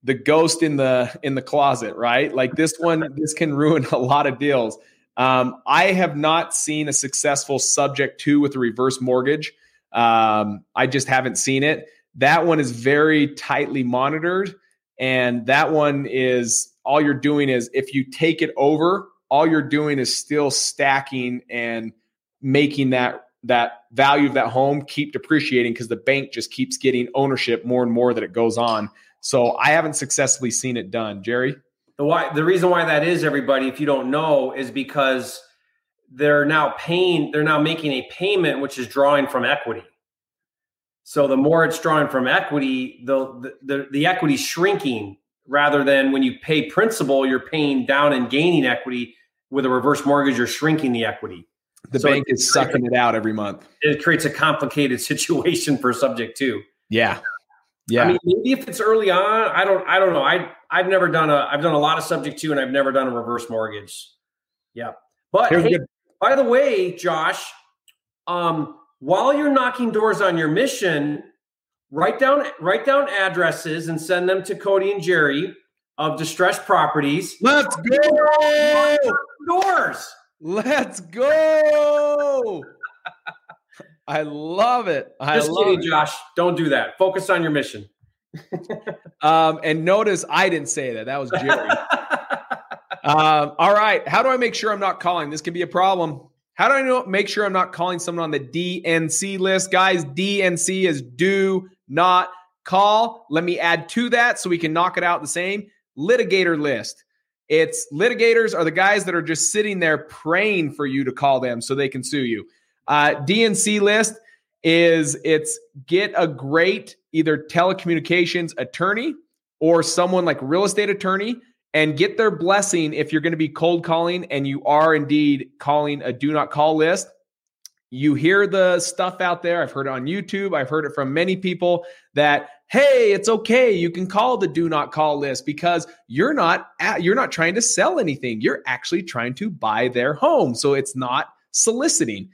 the ghost in the in the closet, right? Like this one, this can ruin a lot of deals. Um, I have not seen a successful subject to with a reverse mortgage. Um, I just haven't seen it. That one is very tightly monitored. And that one is all you're doing is if you take it over, all you're doing is still stacking and making that that value of that home keep depreciating because the bank just keeps getting ownership more and more that it goes on. So I haven't successfully seen it done. Jerry? The why the reason why that is, everybody, if you don't know, is because they're now paying, they're now making a payment which is drawing from equity. So the more it's drawing from equity, the the the, equity shrinking rather than when you pay principal, you're paying down and gaining equity. With a reverse mortgage, you're shrinking the equity. The so bank it, is sucking it out every month. It creates a complicated situation for subject to. Yeah. Yeah. I mean, maybe if it's early on, I don't I don't know. I I've never done a I've done a lot of subject to and I've never done a reverse mortgage. Yeah. But hey, by the way, Josh, um, while you're knocking doors on your mission, write down write down addresses and send them to Cody and Jerry of distressed properties. Let's go doors. Let's go. I love it. I Just kidding, it. Josh. Don't do that. Focus on your mission. Um, and notice I didn't say that. That was Jerry. um, all right. How do I make sure I'm not calling? This can be a problem. How do I know make sure I'm not calling someone on the DNC list? Guys, DNC is do not call. Let me add to that so we can knock it out the same. Litigator list. It's litigators are the guys that are just sitting there praying for you to call them so they can sue you. Uh, DNC list is it's get a great either telecommunications attorney or someone like real estate attorney and get their blessing if you're going to be cold calling and you are indeed calling a do not call list. You hear the stuff out there. I've heard it on YouTube. I've heard it from many people that hey, it's okay. You can call the do not call list because you're not at, you're not trying to sell anything. You're actually trying to buy their home. So it's not soliciting.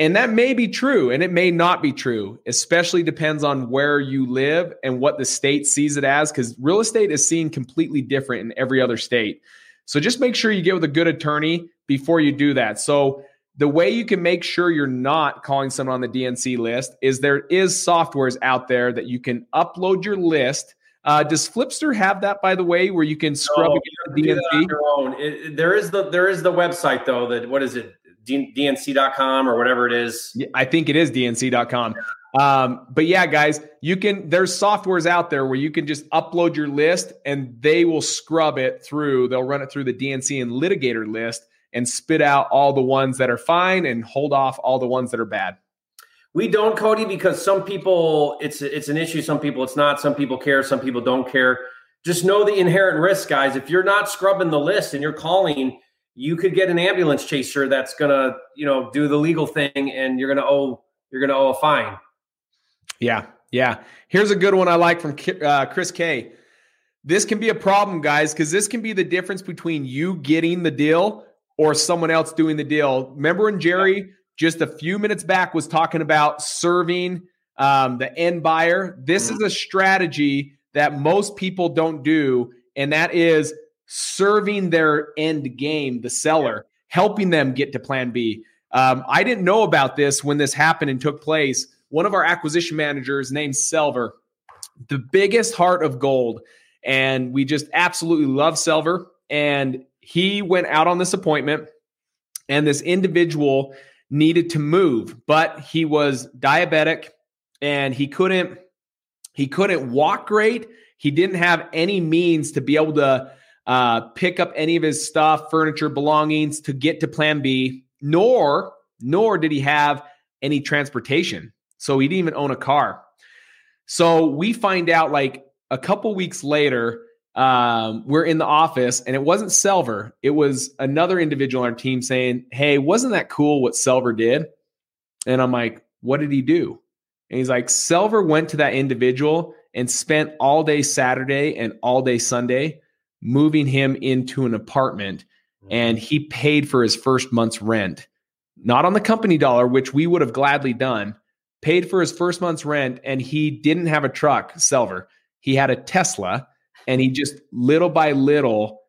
And that may be true and it may not be true, especially depends on where you live and what the state sees it as, because real estate is seen completely different in every other state. So just make sure you get with a good attorney before you do that. So the way you can make sure you're not calling someone on the DNC list is there is softwares out there that you can upload your list. Uh, does Flipster have that, by the way, where you can scrub no, the DNC? It, there is the there is the website though. That what is it? dnc.com or whatever it is. I think it is dnc.com. Um, but yeah, guys, you can, there's softwares out there where you can just upload your list and they will scrub it through. They'll run it through the DNC and litigator list and spit out all the ones that are fine and hold off all the ones that are bad. We don't, Cody, because some people it's it's an issue. Some people it's not. Some people care. Some people don't care. Just know the inherent risk, guys. If you're not scrubbing the list and you're calling you could get an ambulance chaser that's gonna you know do the legal thing and you're gonna owe you're gonna owe a fine. Yeah yeah. Here's a good one i like from uh, chris k. This can be a problem guys because this can be the difference between you getting the deal or someone else doing the deal. Remember when jerry just a few minutes back was talking about serving um, the end buyer? This mm-hmm. is a strategy that most people don't do and that is serving their end game, the seller, helping them get to plan B. Um, I didn't know about this when this happened and took place. One of our acquisition managers named Selver, the biggest heart of gold. And we just absolutely love Selver. And he went out on this appointment, and this individual needed to move, but he was diabetic and he couldn't he couldn't walk great. He didn't have any means to be able to uh, pick up any of his stuff, furniture, belongings to get to Plan B. Nor, nor did he have any transportation. So he didn't even own a car. So we find out like a couple weeks later, um, we're in the office and it wasn't Selver. It was another individual on our team saying, Hey, wasn't that cool what Selver did? And I'm like, What did he do? And he's like, Selver went to that individual and spent all day Saturday and all day Sunday moving him into an apartment mm-hmm. and he paid for his first month's rent, not on the company dollar, which we would have gladly done, paid for his first month's rent. And he didn't have a truck, Selver. He had a Tesla and he just little by little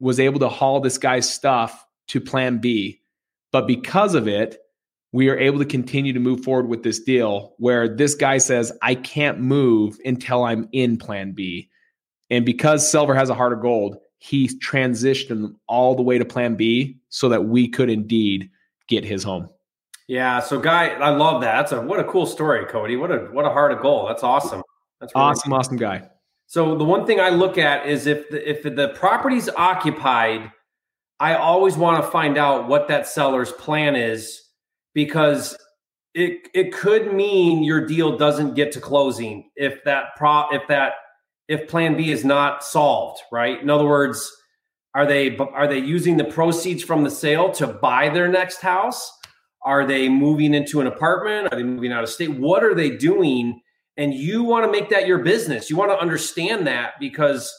was able to haul this guy's stuff to plan B. But because of it, we are able to continue to move forward with this deal where this guy says, I can't move until I'm in plan B. And because silver has a heart of gold, he transitioned all the way to plan B so that we could indeed get his home. Yeah. So guy, I love that. That's a what a cool story, Cody. What a what a heart of gold. That's awesome. That's really awesome, cool. awesome guy. So the one thing I look at is if the, if the property's occupied, I always want to find out what that seller's plan is because it it could mean your deal doesn't get to closing if that pro if that if plan B is not solved, right? In other words, are they are they using the proceeds from the sale to buy their next house? Are they moving into an apartment? Are they moving out of state? What are they doing? And you want to make that your business. You want to understand that because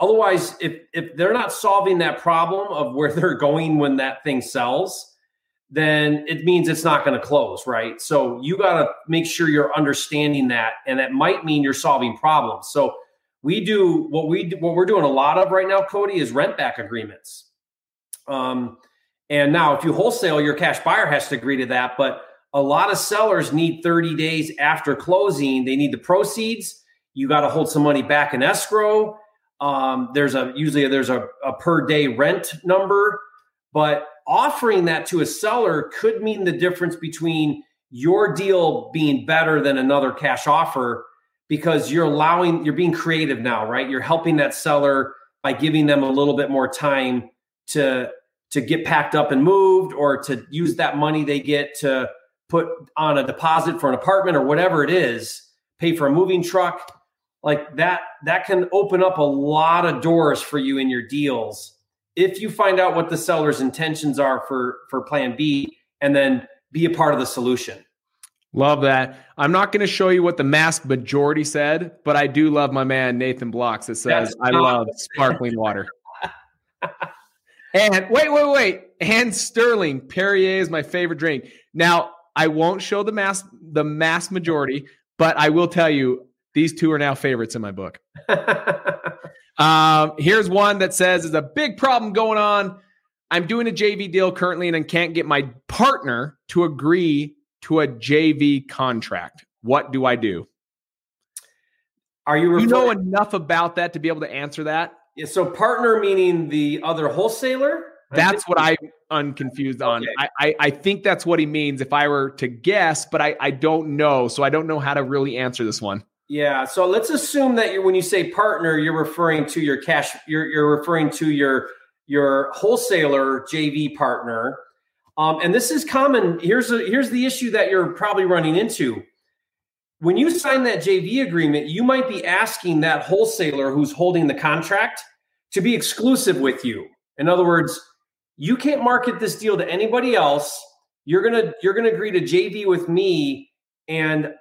otherwise if if they're not solving that problem of where they're going when that thing sells, then it means it's not going to close, right? So you got to make sure you're understanding that, and that might mean you're solving problems. So we do what we what we're doing a lot of right now, Cody, is rent back agreements. Um, and now if you wholesale, your cash buyer has to agree to that, but a lot of sellers need 30 days after closing. They need the proceeds. You got to hold some money back in escrow. Um, there's a usually there's a, a per day rent number, but offering that to a seller could mean the difference between your deal being better than another cash offer because you're allowing you're being creative now right you're helping that seller by giving them a little bit more time to to get packed up and moved or to use that money they get to put on a deposit for an apartment or whatever it is pay for a moving truck like that that can open up a lot of doors for you in your deals if you find out what the seller's intentions are for for plan B and then be a part of the solution. Love that. I'm not going to show you what the mass majority said, but I do love my man Nathan Blocks that says I love sparkling water. and wait, wait, wait. And Sterling Perrier is my favorite drink. Now, I won't show the mass the mass majority, but I will tell you these two are now favorites in my book. Um, here's one that says, "There's a big problem going on. I'm doing a JV deal currently and I can't get my partner to agree to a JV contract. What do I do?" Are you, referring- you know enough about that to be able to answer that? Yeah, so partner meaning the other wholesaler. That's what I'm unconfused on. Okay. I, I, I think that's what he means if I were to guess, but I, I don't know. So I don't know how to really answer this one. Yeah. So let's assume that when you say partner, you're referring to your cash, you're, you're referring to your your wholesaler JV partner. Um, and this is common. Here's a, here's the issue that you're probably running into. When you sign that JV agreement, you might be asking that wholesaler who's holding the contract to be exclusive with you. In other words, you can't market this deal to anybody else. You're gonna you're gonna agree to JV with me, and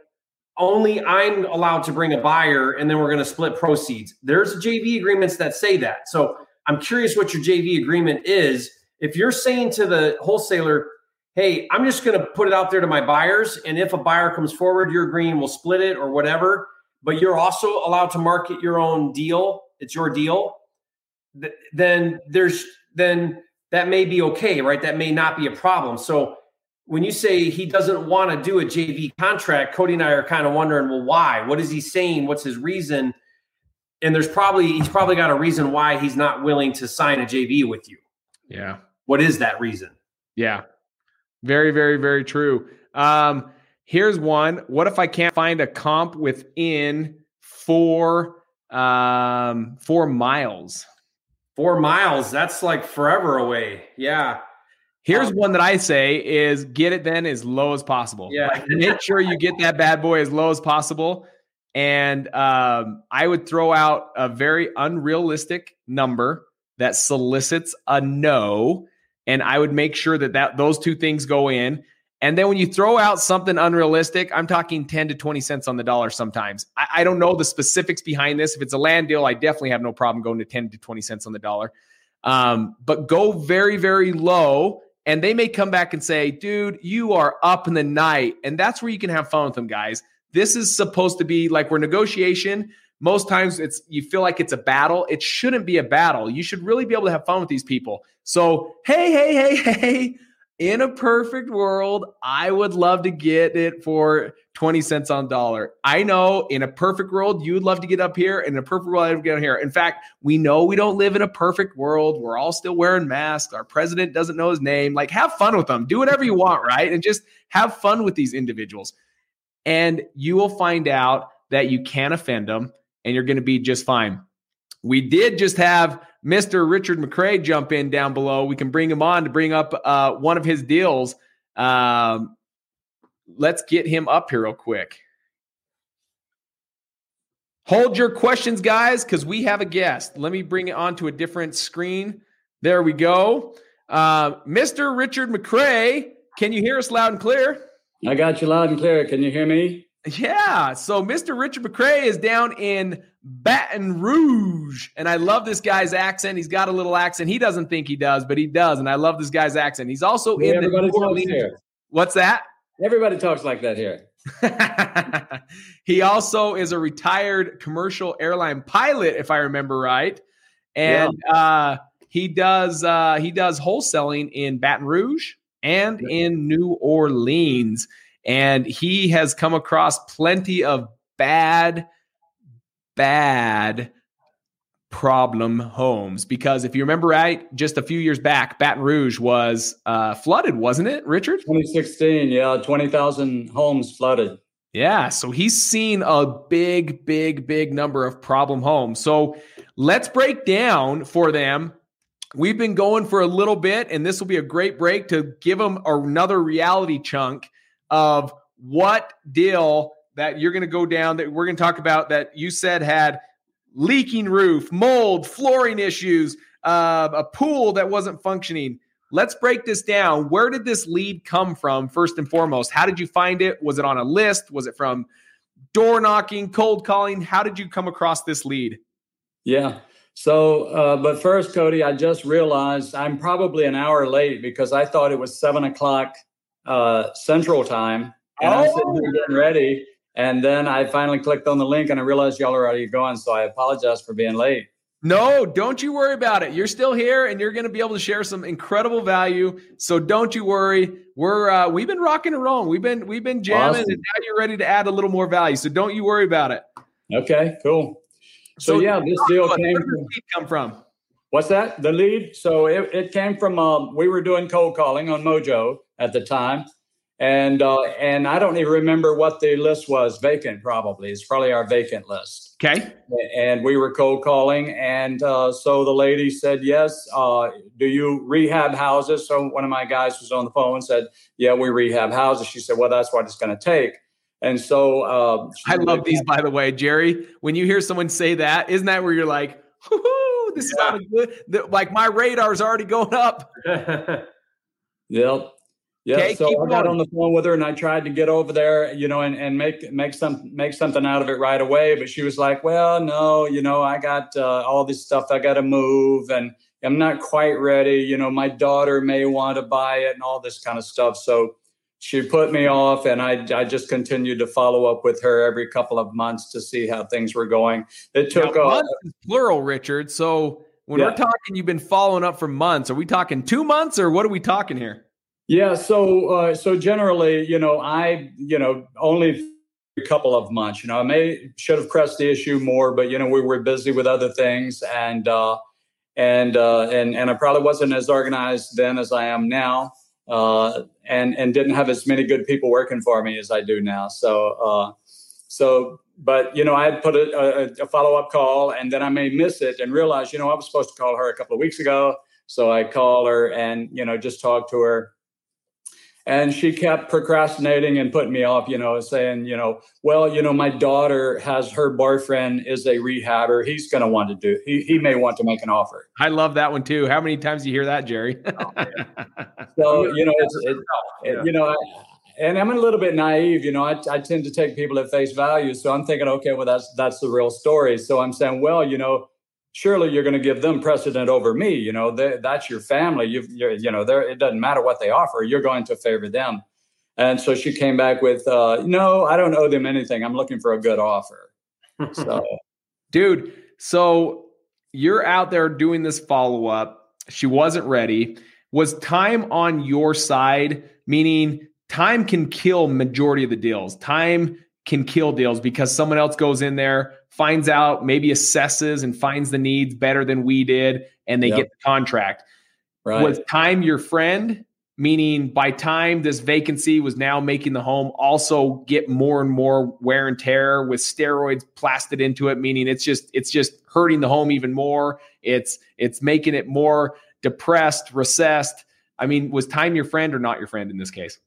only I'm allowed to bring a buyer and then we're to split proceeds. There's JV agreements that say that. So I'm curious what your JV agreement is. If you're saying to the wholesaler, hey, I'm just going to put it out there to my buyers. And if a buyer comes forward, you're agreeing we'll split it or whatever, but you're also allowed to market your own deal. It's your deal. Then there's, then that may be okay, right? That may not be a problem. So when you say he doesn't want to do a JV contract, Cody and I are kind of wondering, well, why? What is he saying? What's his reason? And there's probably he's probably got a reason why he's not willing to sign a JV with you. Yeah. What is that reason? Yeah. Very, very, very true. Um, here's one. What if I can't find a comp within four um four miles? Four miles. That's like forever away. Yeah. Here's um, one that I say is get it then as low as possible. Yeah. Like, make sure you get that bad boy as low as possible. And um, I would throw out a very unrealistic number that solicits a no. And I would make sure that, that those two things go in. And then when you throw out something unrealistic, I'm talking 10 to 20 cents on the dollar sometimes. I, I don't know the specifics behind this. If it's a land deal, I definitely have no problem going to 10 to 20 cents on the dollar. Um, but go very, very low and they may come back and say, dude, you are up in the night. And that's where you can have fun with them, guys. This is supposed to be like we're negotiation. Most times it's you feel like it's a battle. It shouldn't be a battle. You should really be able to have fun with these people. So, hey, hey, hey, hey, in a perfect world, I would love to get it for 20 cents on dollar. I know in a perfect world, you would love to get up here. In a perfect world, I would get here. In fact, we know we don't live in a perfect world. We're all still wearing masks. Our president doesn't know his name. Like, have fun with them. Do whatever you want, right? And just have fun with these individuals. And you will find out that you can offend them and you're going to be just fine. We did just have Mr. Richard McCray jump in down below. We can bring him on to bring up uh, one of his deals. Um, let's get him up here real quick. Hold your questions, guys, because we have a guest. Let me bring it onto a different screen. There we go. Uh, Mr. Richard McCray, can you hear us loud and clear? I got you loud and clear. Can you hear me? Yeah. So Mr. Richard McCray is down in Baton Rouge. And I love this guy's accent. He's got a little accent. He doesn't think he does, but he does. And I love this guy's accent. He's also yeah, in everybody the talks here. What's that? Everybody talks like that here. he also is a retired commercial airline pilot, if I remember right. And yeah. uh, he does uh, he does wholesaling in Baton Rouge and in New Orleans. And he has come across plenty of bad, bad problem homes because if you remember right, just a few years back, Baton Rouge was uh, flooded, wasn't it, Richard? 2016, yeah, 20,000 homes flooded. Yeah, so he's seen a big, big, big number of problem homes. So let's break down for them. We've been going for a little bit, and this will be a great break to give them another reality chunk of what deal that you're going to go down that we're going to talk about that you said had leaking roof, mold, flooring issues, uh, a pool that wasn't functioning. Let's break this down. Where did this lead come from, first and foremost? How did you find it? Was it on a list? Was it from door knocking, cold calling? How did you come across this lead? Yeah. So, uh, but first, Cody, I just realized I'm probably an hour late because I thought it was seven o'clock uh, Central Time, and oh. I'm sitting here getting ready. And then I finally clicked on the link and I realized y'all are already going. So I apologize for being late. No, don't you worry about it. You're still here and you're going to be able to share some incredible value. So don't you worry. We're uh, we've been rocking and rolling. We've been we've been jamming awesome. and now you're ready to add a little more value. So don't you worry about it. Okay, cool. So, so yeah, this deal came from, come from. What's that? The lead? So it, it came from um, we were doing cold calling on Mojo at the time and uh, and I don't even remember what the list was. Vacant, probably. It's probably our vacant list. Okay. And we were cold calling, and uh, so the lady said, "Yes. Uh, do you rehab houses?" So one of my guys was on the phone and said, "Yeah, we rehab houses." She said, "Well, that's what it's going to take." And so uh, I love these, by the way, Jerry. When you hear someone say that, isn't that where you're like, "This yeah. is not a good." Like my radar's already going up. yep. Yeah, okay, so I got on the phone with her and I tried to get over there, you know, and, and make make some make something out of it right away. But she was like, "Well, no, you know, I got uh, all this stuff I got to move, and I'm not quite ready. You know, my daughter may want to buy it, and all this kind of stuff." So she put me off, and I I just continued to follow up with her every couple of months to see how things were going. It took now, months plural, Richard. So when yeah. we're talking, you've been following up for months. Are we talking two months, or what are we talking here? Yeah, so uh, so generally, you know, I you know only a couple of months. You know, I may should have pressed the issue more, but you know, we were busy with other things, and uh, and uh, and and I probably wasn't as organized then as I am now, uh, and and didn't have as many good people working for me as I do now. So uh, so. But you know, I had put a, a, a follow up call, and then I may miss it, and realize, you know, I was supposed to call her a couple of weeks ago. So I call her, and you know, just talk to her, and she kept procrastinating and putting me off you know saying you know well you know my daughter has her boyfriend is a rehabber. He's going to want to do he, he may want to make an offer. I love that one too. How many times do you hear that jerry? Oh, so you know it's it, it, you know I, and I'm a little bit naive, you know. I, I tend to take people at face value, so I'm thinking, okay, well, that's that's the real story. So I'm saying, well, you know, surely you're going to give them precedent over me. You know, that's your family. You've, you know, it doesn't matter what they offer. You're going to favor them. And so she came back with, uh, no, I don't owe them anything. I'm looking for a good offer. So, dude, so you're out there doing this follow up. She wasn't ready. Was time on your side? Meaning, time can kill majority of the deals. Time can kill deals because someone else goes in there, finds out, maybe assesses and finds the needs better than we did, and they yep. get the contract. Right. Was time your friend? Meaning, by time this vacancy was now making the home also get more and more wear and tear with steroids plastered into it. Meaning, it's just it's just hurting the home even more. It's it's making it more depressed, recessed. I mean, was time your friend or not your friend in this case?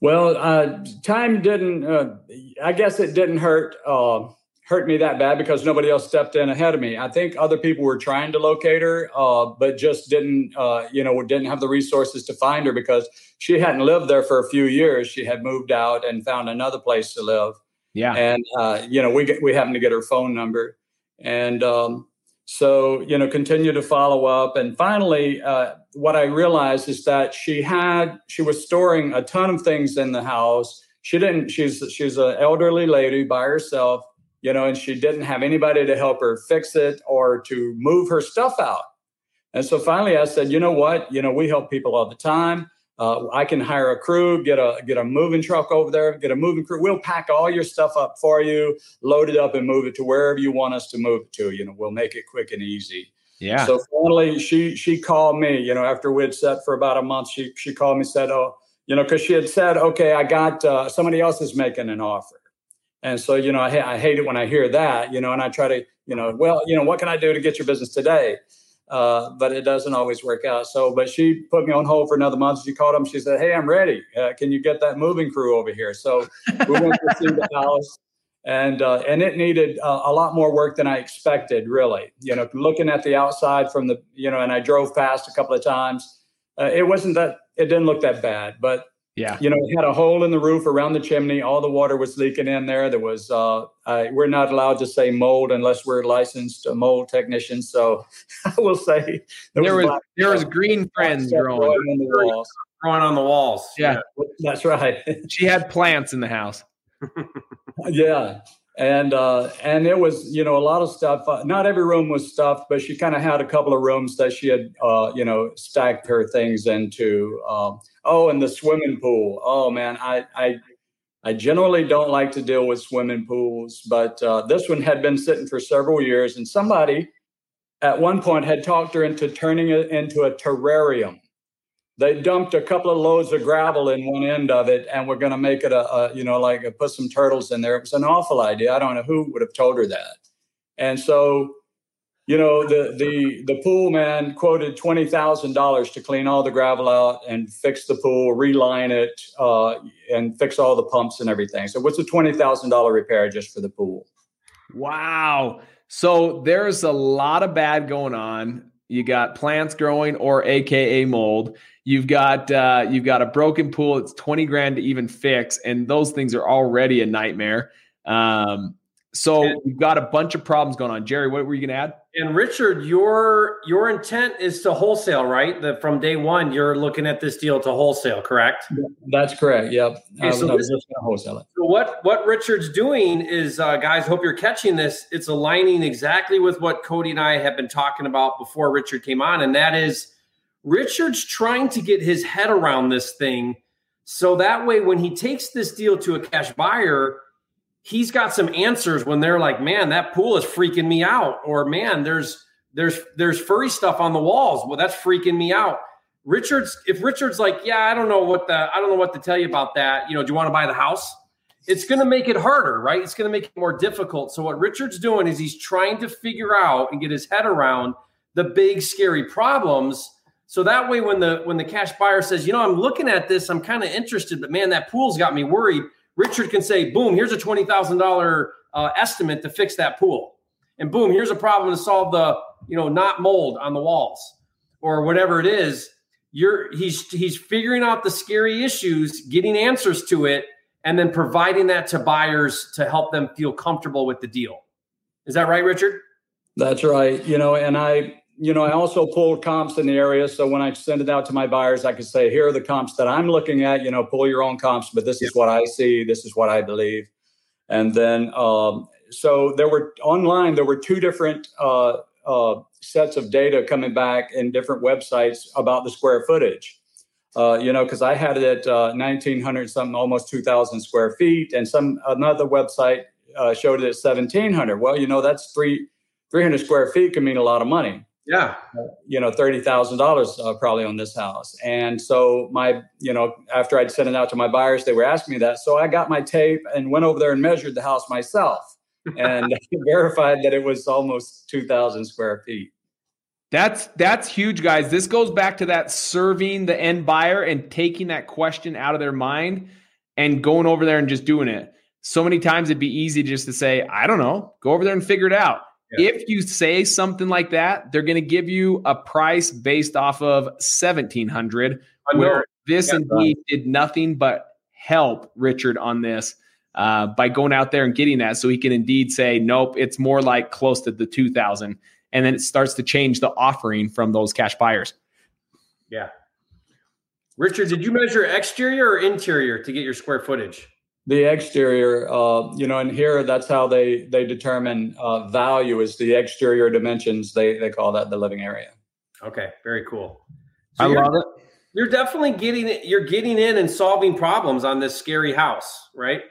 Well, uh, time didn't. Uh, I guess it didn't hurt uh, hurt me that bad because nobody else stepped in ahead of me. I think other people were trying to locate her, uh, but just didn't. Uh, you know, didn't have the resources to find her because she hadn't lived there for a few years. She had moved out and found another place to live. Yeah, and uh, you know, we get, we happened to get her phone number, and um, so you know, continue to follow up, and finally what I realized is that she had she was storing a ton of things in the house. She didn't. She's she's an elderly lady by herself, you know, and she didn't have anybody to help her fix it or to move her stuff out. And so finally, I said, you know what? You know, we help people all the time. Uh, I can hire a crew, get a get a moving truck over there, get a moving crew. We'll pack all your stuff up for you, load it up, and move it to wherever you want us to move it to. You know, we'll make it quick and easy. Yeah. So finally, she she called me. You know, after we'd set for about a month, she she called me said, "Oh, you know," because she had said, "Okay, I got uh, somebody else is making an offer," and so you know, I I hate it when I hear that. You know, and I try to you know, well, you know, what can I do to get your business today? Uh, but it doesn't always work out. So, but she put me on hold for another month. She called him. She said, "Hey, I'm ready. Uh, can you get that moving crew over here?" So we went to see the house and uh, and it needed uh, a lot more work than I expected. Really, you know, looking at the outside from the you know, and I drove past a couple of times. Uh, it wasn't that it didn't look that bad, but yeah, you know, it had a hole in the roof around the chimney. All the water was leaking in there. There was uh, I, we're not allowed to say mold unless we're licensed mold technicians. So I will say there, there was, was there was green friends growing, growing on the walls. Growing on the walls. Yeah, yeah. that's right. she had plants in the house yeah and uh, and it was you know a lot of stuff. Uh, not every room was stuffed, but she kind of had a couple of rooms that she had uh, you know stacked her things into. Um, oh, and the swimming pool. Oh man, I I I generally don't like to deal with swimming pools, but uh, this one had been sitting for several years, and somebody at one point had talked her into turning it into a terrarium. They dumped a couple of loads of gravel in one end of it and we're going to make it a, a, you know like put some turtles in there. It was an awful idea. I don't know who would have told her that. And so you know the the the pool man quoted $20000 to clean all the gravel out and fix the pool reline it uh, and fix all the pumps and everything so what's a $20000 repair just for the pool wow so there's a lot of bad going on you got plants growing or aka mold You've got uh, you've got a broken pool. It's twenty grand to even fix, and those things are already a nightmare. Um, so we've got a bunch of problems going on. Jerry, what were you going to add? And Richard, your your intent is to wholesale, right? That from day one you're looking at this deal to wholesale, correct? That's correct. Yep. Okay, so, this, wholesale so what what Richard's doing is, uh, guys, hope you're catching this. It's aligning exactly with what Cody and I have been talking about before Richard came on, and that is Richard's trying to get his head around this thing. So that way, when he takes this deal to a cash buyer, he's got some answers when they're like, man, that pool is freaking me out. Or man, there's there's there's furry stuff on the walls. Well, that's freaking me out. Richard's if Richard's like, yeah, I don't know what the I don't know what to tell you about that. You know, do you want to buy the house? It's going to make it harder, right? It's going to make it more difficult. So what Richard's doing is he's trying to figure out and get his head around the big scary problems so that way, when the when the cash buyer says, you know, I'm looking at this, I'm kind of interested, but man, that pool's got me worried. Richard can say, boom, here's a twenty thousand uh, estimate to fix that pool, and boom, here's a problem to solve the you know not mold on the walls or whatever it is. You're he's he's figuring out the scary issues, getting answers to it, and then providing that to buyers to help them feel comfortable with the deal. Is that right, Richard? That's right. You know, and I you know, I also pulled comps in the area. So when I send it out to my buyers, I can say, here are the comps that I'm looking at. You know, pull your own comps, but this is what I see. This is what I believe. And then, um, so there were online, there were two different uh, uh, sets of data coming back in different websites about the square footage. Uh, you know, because I had it at 1,900 uh, something, almost 2,000 square feet, and some another website uh, showed it at 1,700. Well, you know, that's three 300 square feet can mean a lot of money. Yeah. You know, $30,000 uh, probably on this house. And so my, you know, after I'd sent it out to my buyers, they were asking me that. So I got my tape and went over there and measured the house myself and verified that it was almost 2,000 square feet. That's that's huge, guys. This goes back to that serving the end buyer and taking that question out of their mind. and going over there and just doing it. So many times it'd be easy just to say, I don't know, go over there and figure it out. Yeah. If you say something like that, they're going to give you a price based off of 1700 where this yeah, indeed right. did nothing but help Richard on this uh, by going out there and getting that so he can indeed say, nope, it's more like close to the 2000. And then it starts to change the offering from those cash buyers. Yeah. Richard, did you measure exterior or interior to get your square footage? The exterior, uh, you know, and here that's how they they determine uh, value is the exterior dimensions. They they call that the living area. Okay, very cool. So I love it. You're definitely getting it. You're getting in and solving problems on this scary house, right?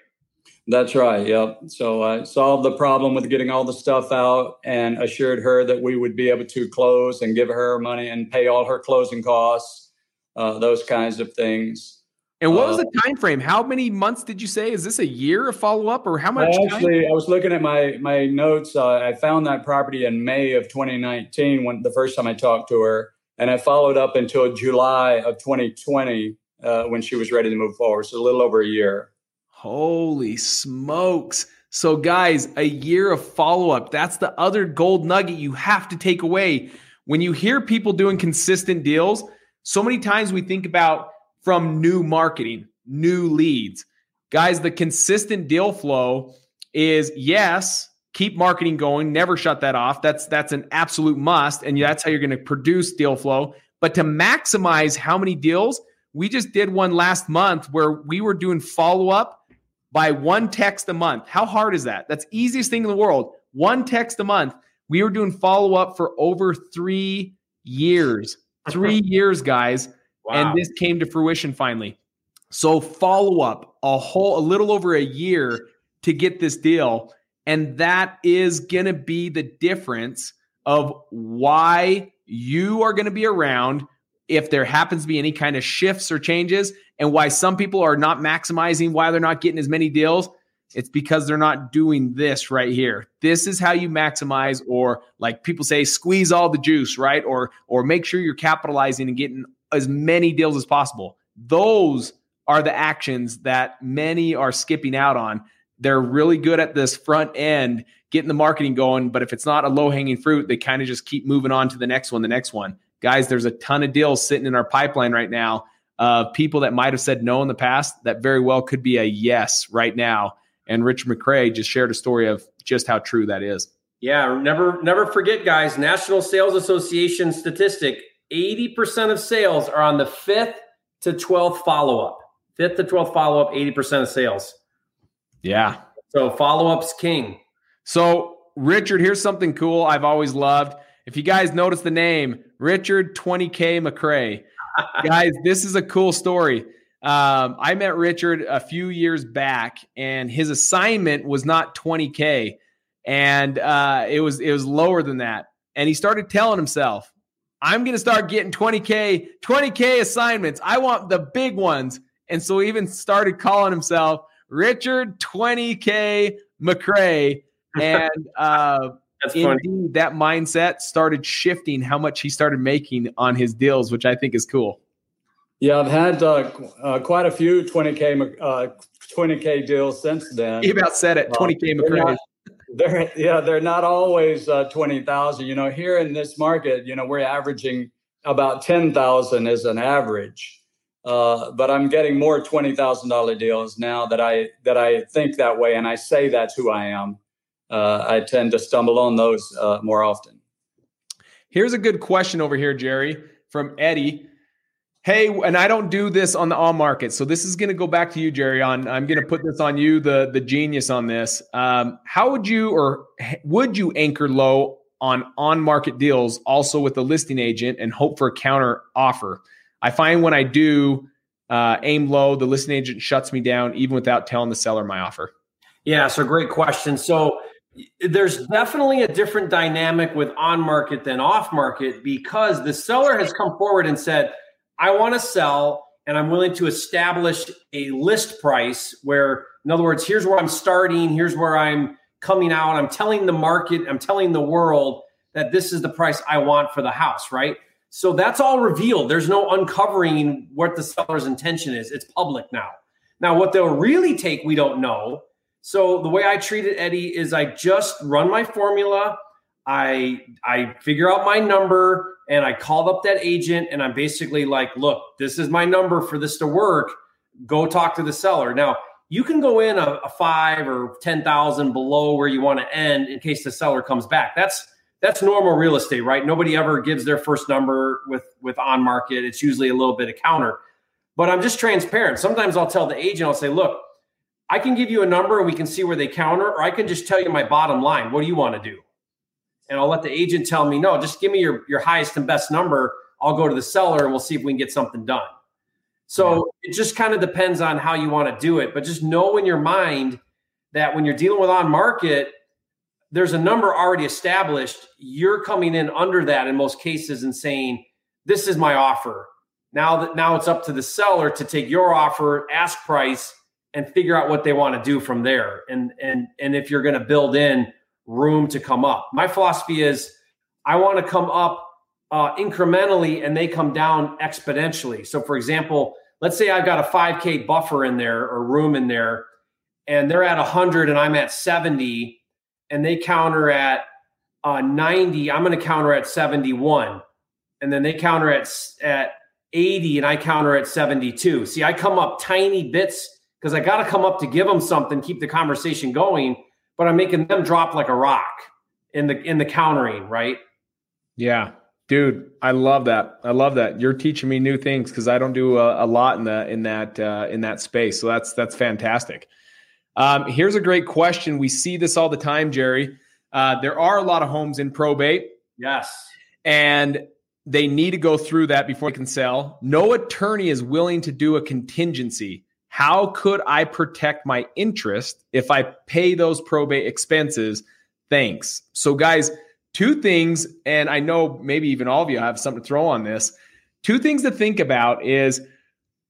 That's right. Yep. So I solved the problem with getting all the stuff out and assured her that we would be able to close and give her money and pay all her closing costs, uh, those kinds of things. And what was uh, the time frame? How many months did you say? Is this a year of follow up, or how much? Actually, time? I was looking at my my notes. Uh, I found that property in May of 2019 when the first time I talked to her, and I followed up until July of 2020 uh, when she was ready to move forward. So a little over a year. Holy smokes. So, guys, a year of follow up. That's the other gold nugget you have to take away. When you hear people doing consistent deals, so many times we think about from new marketing, new leads. Guys, the consistent deal flow is yes, keep marketing going, never shut that off. That's that's an absolute must and that's how you're going to produce deal flow. But to maximize how many deals, we just did one last month where we were doing follow up by one text a month. How hard is that? That's easiest thing in the world. One text a month. We were doing follow up for over three years. Three years, guys. Wow. And this came to fruition finally. So follow up a whole a little over a year to get this deal. And that is gonna be the difference of why you are gonna be around if there happens to be any kind of shifts or changes and why some people are not maximizing why they're not getting as many deals it's because they're not doing this right here this is how you maximize or like people say squeeze all the juice right or or make sure you're capitalizing and getting as many deals as possible those are the actions that many are skipping out on they're really good at this front end getting the marketing going but if it's not a low hanging fruit they kind of just keep moving on to the next one the next one guys, there's a ton of deals sitting in our pipeline right now of people that might have said no in the past that very well could be a yes right now. And Rich McCray just shared a story of just how true that is. Yeah, never never forget, guys. National Sales Association statistic: eighty percent of sales are on the fifth to twelfth follow up. Fifth to twelfth follow up, eighty percent of sales. Yeah. So follow up's king. So Richard, here's something cool I've always loved. If you guys notice the name, Richard 20K McCray. guys, this is a cool story. Um, I met Richard a few years back, and his assignment was not 20K, and uh, it was it was lower than that. And he started telling himself, I'm going to start getting 20K, 20K assignments. I want the big ones. And so he even started calling himself Richard 20K McCray. And uh, that's Indeed, that mindset started shifting how much he started making on his deals, which I think is cool. Yeah, I've had uh, uh, quite a few 20k uh, 20k deals since then. He about said it, 20k uh, McCray. They're, yeah, they're not always uh, 20,000. You know, here in this market, you know, we're averaging about 10,000 as an average. Uh, but I'm getting more twenty thousand dollar deals now that I that I think that way, and I say that's who I am uh, I tend to stumble on those uh, more often. Here's a good question over here, Jerry, from Eddie. Hey, and I don't do this on the on market, so this is going to go back to you, Jerry. On I'm going to put this on you, the the genius on this. Um, how would you or would you anchor low on on market deals, also with the listing agent, and hope for a counter offer? I find when I do uh, aim low, the listing agent shuts me down even without telling the seller my offer. Yeah, so great question. So there's definitely a different dynamic with on market than off market because the seller has come forward and said, I want to sell and I'm willing to establish a list price where, in other words, here's where I'm starting, here's where I'm coming out. I'm telling the market, I'm telling the world that this is the price I want for the house, right? So that's all revealed. There's no uncovering what the seller's intention is. It's public now. Now, what they'll really take, we don't know. So the way I treat it, Eddie, is I just run my formula. I I figure out my number and I called up that agent and I'm basically like, look, this is my number for this to work. Go talk to the seller. Now you can go in a, a five or ten thousand below where you want to end in case the seller comes back. That's that's normal real estate, right? Nobody ever gives their first number with with on market. It's usually a little bit of counter. But I'm just transparent. Sometimes I'll tell the agent, I'll say, look, I can give you a number and we can see where they counter, or I can just tell you my bottom line. What do you want to do? And I'll let the agent tell me, no, just give me your, your highest and best number. I'll go to the seller and we'll see if we can get something done. So yeah. it just kind of depends on how you want to do it. But just know in your mind that when you're dealing with on market, there's a number already established. You're coming in under that in most cases and saying, this is my offer. Now that now it's up to the seller to take your offer, ask price, and figure out what they want to do from there. And and and if you're going to build in room to come up. My philosophy is I want to come up uh, incrementally and they come down exponentially. So, for example, let's say I've got a 5K buffer in there or room in there, and they're at 100 and I'm at 70, and they counter at uh, 90. I'm going to counter at 71, and then they counter at at 80 and I counter at 72. See, I come up tiny bits because I got to come up to give them something, keep the conversation going, but I'm making them drop like a rock in the in the countering, right? Yeah. Dude, I love that. I love that. You're teaching me new things because I don't do a, a, lot in the in that uh, in that space. So that's that's fantastic. Um, here's a great question. We see this all the time, Jerry. Uh, there are a lot of homes in probate. Yes. And they need to go through that before they can sell. No attorney is willing to do a contingency. How could I protect my interest if I pay those probate expenses? Thanks. So, guys, two things, and I know maybe even all of you have something to throw on this. Two things to think about is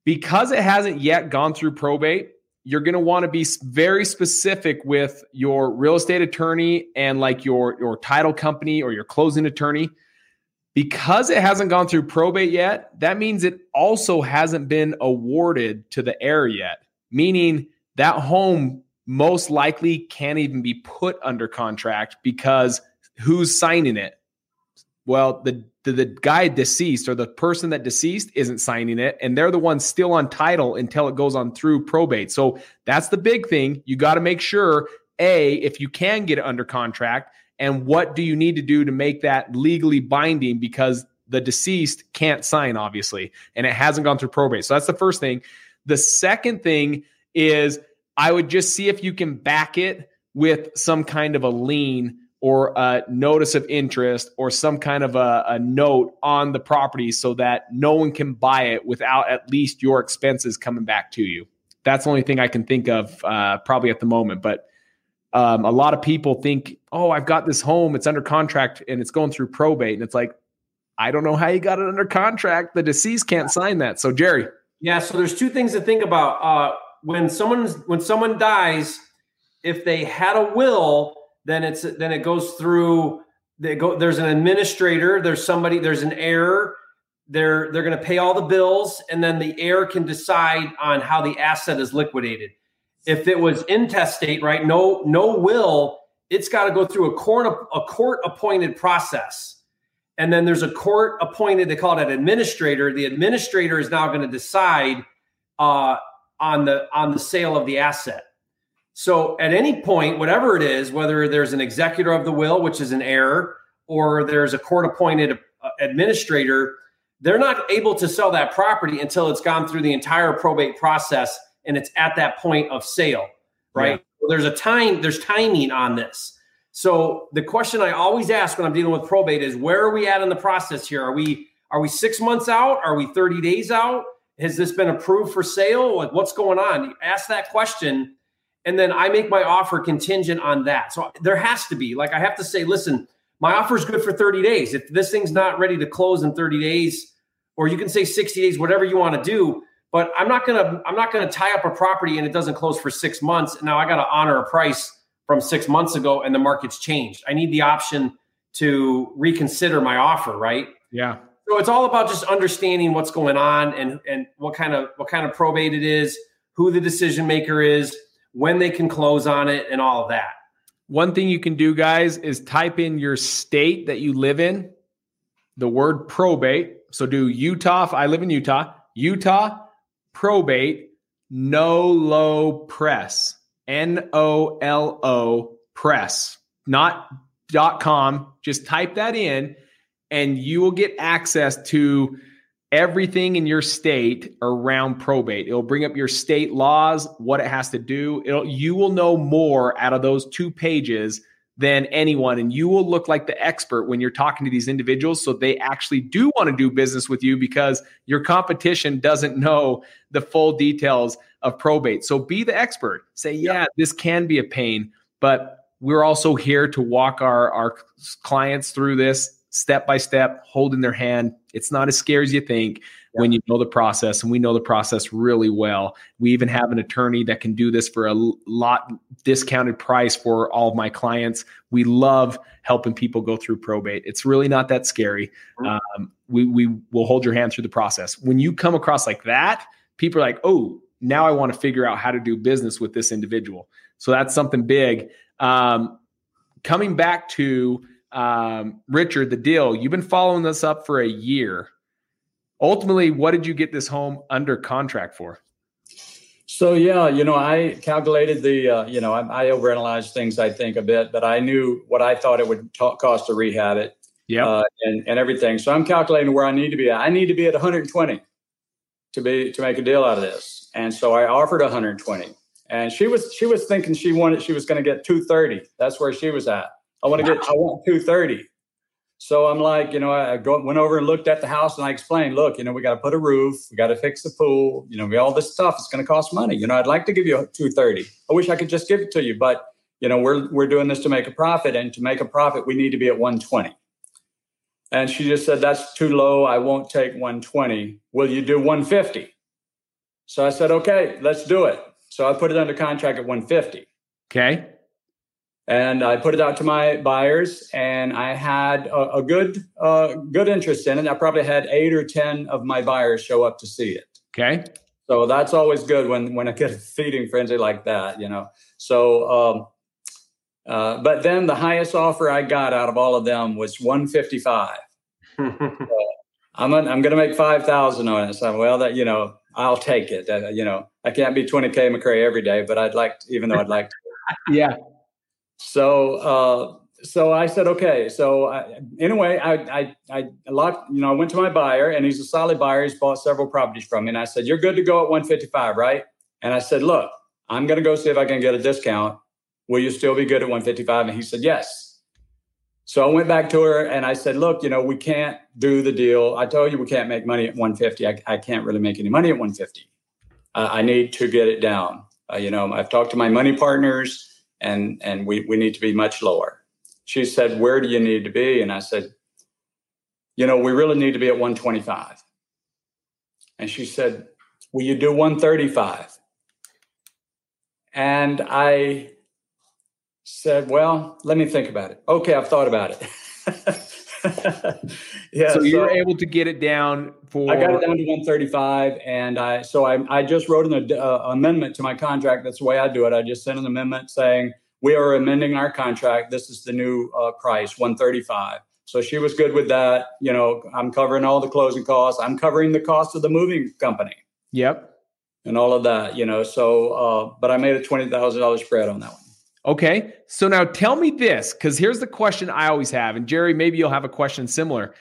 because it hasn't yet gone through probate, you're going to want to be very specific with your real estate attorney and like your your title company or your closing attorney because it hasn't gone through probate yet, that means it also hasn't been awarded to the heir yet, meaning that home most likely can't even be put under contract because who's signing it? Well, the, the, the guy deceased or the person that deceased isn't signing it, and they're the ones still on title until it goes on through probate. So that's the big thing. You got to make sure a if you can get it under contract and what do you need to do to make that legally binding? Because the deceased can't sign obviously and it hasn't gone through probate. So that's the first thing. The second thing is i would just see if you can back it with some kind of a lien or a notice of interest or some kind of a, a, note on the property so that no one can buy it without at least your expenses coming back to you. That's the only thing i can think of uh, probably at the moment. But um, a lot of people think, oh, I've got this home, it's under contract and it's going through probate. And it's like, I don't know how you got it under contract. The deceased can't sign that. So, Jerry. Yeah. So there's two things to think about. Uh, when someone's when someone dies, if they had a will, then it's then it goes through. They go. There's an administrator. There's somebody. There's an heir. They're they're going to pay all the bills, and then the heir can decide on how the asset is liquidated if it was intestate, right? No, no will. It's got to go through a court a court appointed process, and then there's a court appointed. They call it an administrator. The administrator is now going to decide uh, on the on the sale of the asset. So at any point, whatever it is, whether there's an executor of the will, which is an heir, or there's a court appointed uh, administrator, they're not able to sell that property until it's gone through the entire probate process and it's at that point of sale, right? Yeah. So there's a time, there's timing on this. So the question I always ask when I'm dealing with probate is where are we at in the process here? Are we are we six months out? Are we 30 days out? Has this been approved for sale? Like what's going on? You ask that question, and then I make my offer contingent on that. So there has to be, like I have to say, listen, my offer is good for 30 days. If this thing's not ready to close in 30 days, or you can say 60 days, whatever you want to do, but I'm not gonna I'm not gonna tie up a property and it doesn't close for six months. And now I got to honor a price from six months ago and the market's changed. I need the option to reconsider my offer, right? Yeah. So it's all about just understanding what's going on and and what kind of what kind of probate it is, who the decision maker is, when they can close on it, and all of that. One thing you can do, guys, is type in your state that you live in, the word probate. So do Utah. I live in Utah. Utah probate, Nolo press, N O L O press, not dot com. Just type that in and you will get access to everything in your state around probate. It'll bring up your state laws, what it has to do. It'll, you will know more out of those two pages than anyone and you will look like the expert when you're talking to these individuals so they actually do want to do business with you because your competition doesn't know the full details of probate. So be the expert. Say, yeah, this can be a pain, but we're also here to walk our our clients through this step by step, holding their hand. It's not as scary as you think. When you know the process, and we know the process really well. We even have an attorney that can do this for a lot discounted price for all of my clients. We love helping people go through probate. It's really not that scary. Mm-hmm. Um, we we will hold your hand through the process. When you come across like that, people are like, "Oh, now I want to figure out how to do business with this individual." So that's something big. Um, coming back to um, Richard, the deal, you've been following this up for a year. Ultimately, what did you get this home under contract for? So yeah, you know, I calculated the, uh, you know, I, I overanalyzed things, I think, a bit, but I knew what I thought it would ta- cost to rehab it, yeah, uh, and and everything. So I'm calculating where I need to be at. I need to be at 120 to be to make a deal out of this, and so I offered 120, and she was she was thinking she wanted she was going to get 230. That's where she was at. I want to get, I want 230. So I'm like, you know, I go, went over and looked at the house and I explained, look, you know, we got to put a roof, we got to fix the pool, you know, we, all this stuff. It's going to cost money. You know, I'd like to give you 230. I wish I could just give it to you, but you know, we're we're doing this to make a profit, and to make a profit, we need to be at 120. And she just said, that's too low. I won't take 120. Will you do 150? So I said, okay, let's do it. So I put it under contract at 150. Okay and I put it out to my buyers, and I had a, a good uh, good interest in it. I probably had eight or ten of my buyers show up to see it. Okay, so that's always good when when I get a feeding frenzy like that, you know. So, um, uh, but then the highest offer I got out of all of them was one fifty five. so I'm an, I'm going to make five thousand on it. So well, that you know, I'll take it. Uh, you know, I can't be twenty k McCray every day, but I'd like, to, even though I'd like to. yeah. So, uh, so I said, okay. So I, anyway, I, I, I, a lot, you know, I went to my buyer and he's a solid buyer. He's bought several properties from me. And I said, you're good to go at 155, right? And I said, look, I'm going to go see if I can get a discount. Will you still be good at 155? And he said, yes. So I went back to her and I said, look, you know, we can't do the deal. I told you we can't make money at 150. I, I can't really make any money at 150. Uh, I need to get it down. Uh, you know, I've talked to my money partners and and we we need to be much lower. She said, "Where do you need to be?" And I said, "You know, we really need to be at 125." And she said, "Will you do 135?" And I said, "Well, let me think about it." Okay, I've thought about it. yeah. So, so you were able to get it down for. I got it down to 135, and I so I I just wrote an uh, amendment to my contract. That's the way I do it. I just sent an amendment saying we are amending our contract. This is the new uh, price, 135. So she was good with that. You know, I'm covering all the closing costs. I'm covering the cost of the moving company. Yep. And all of that, you know. So, uh, but I made a twenty thousand dollars spread on that one. Okay. So now tell me this, because here's the question I always have. And Jerry, maybe you'll have a question similar.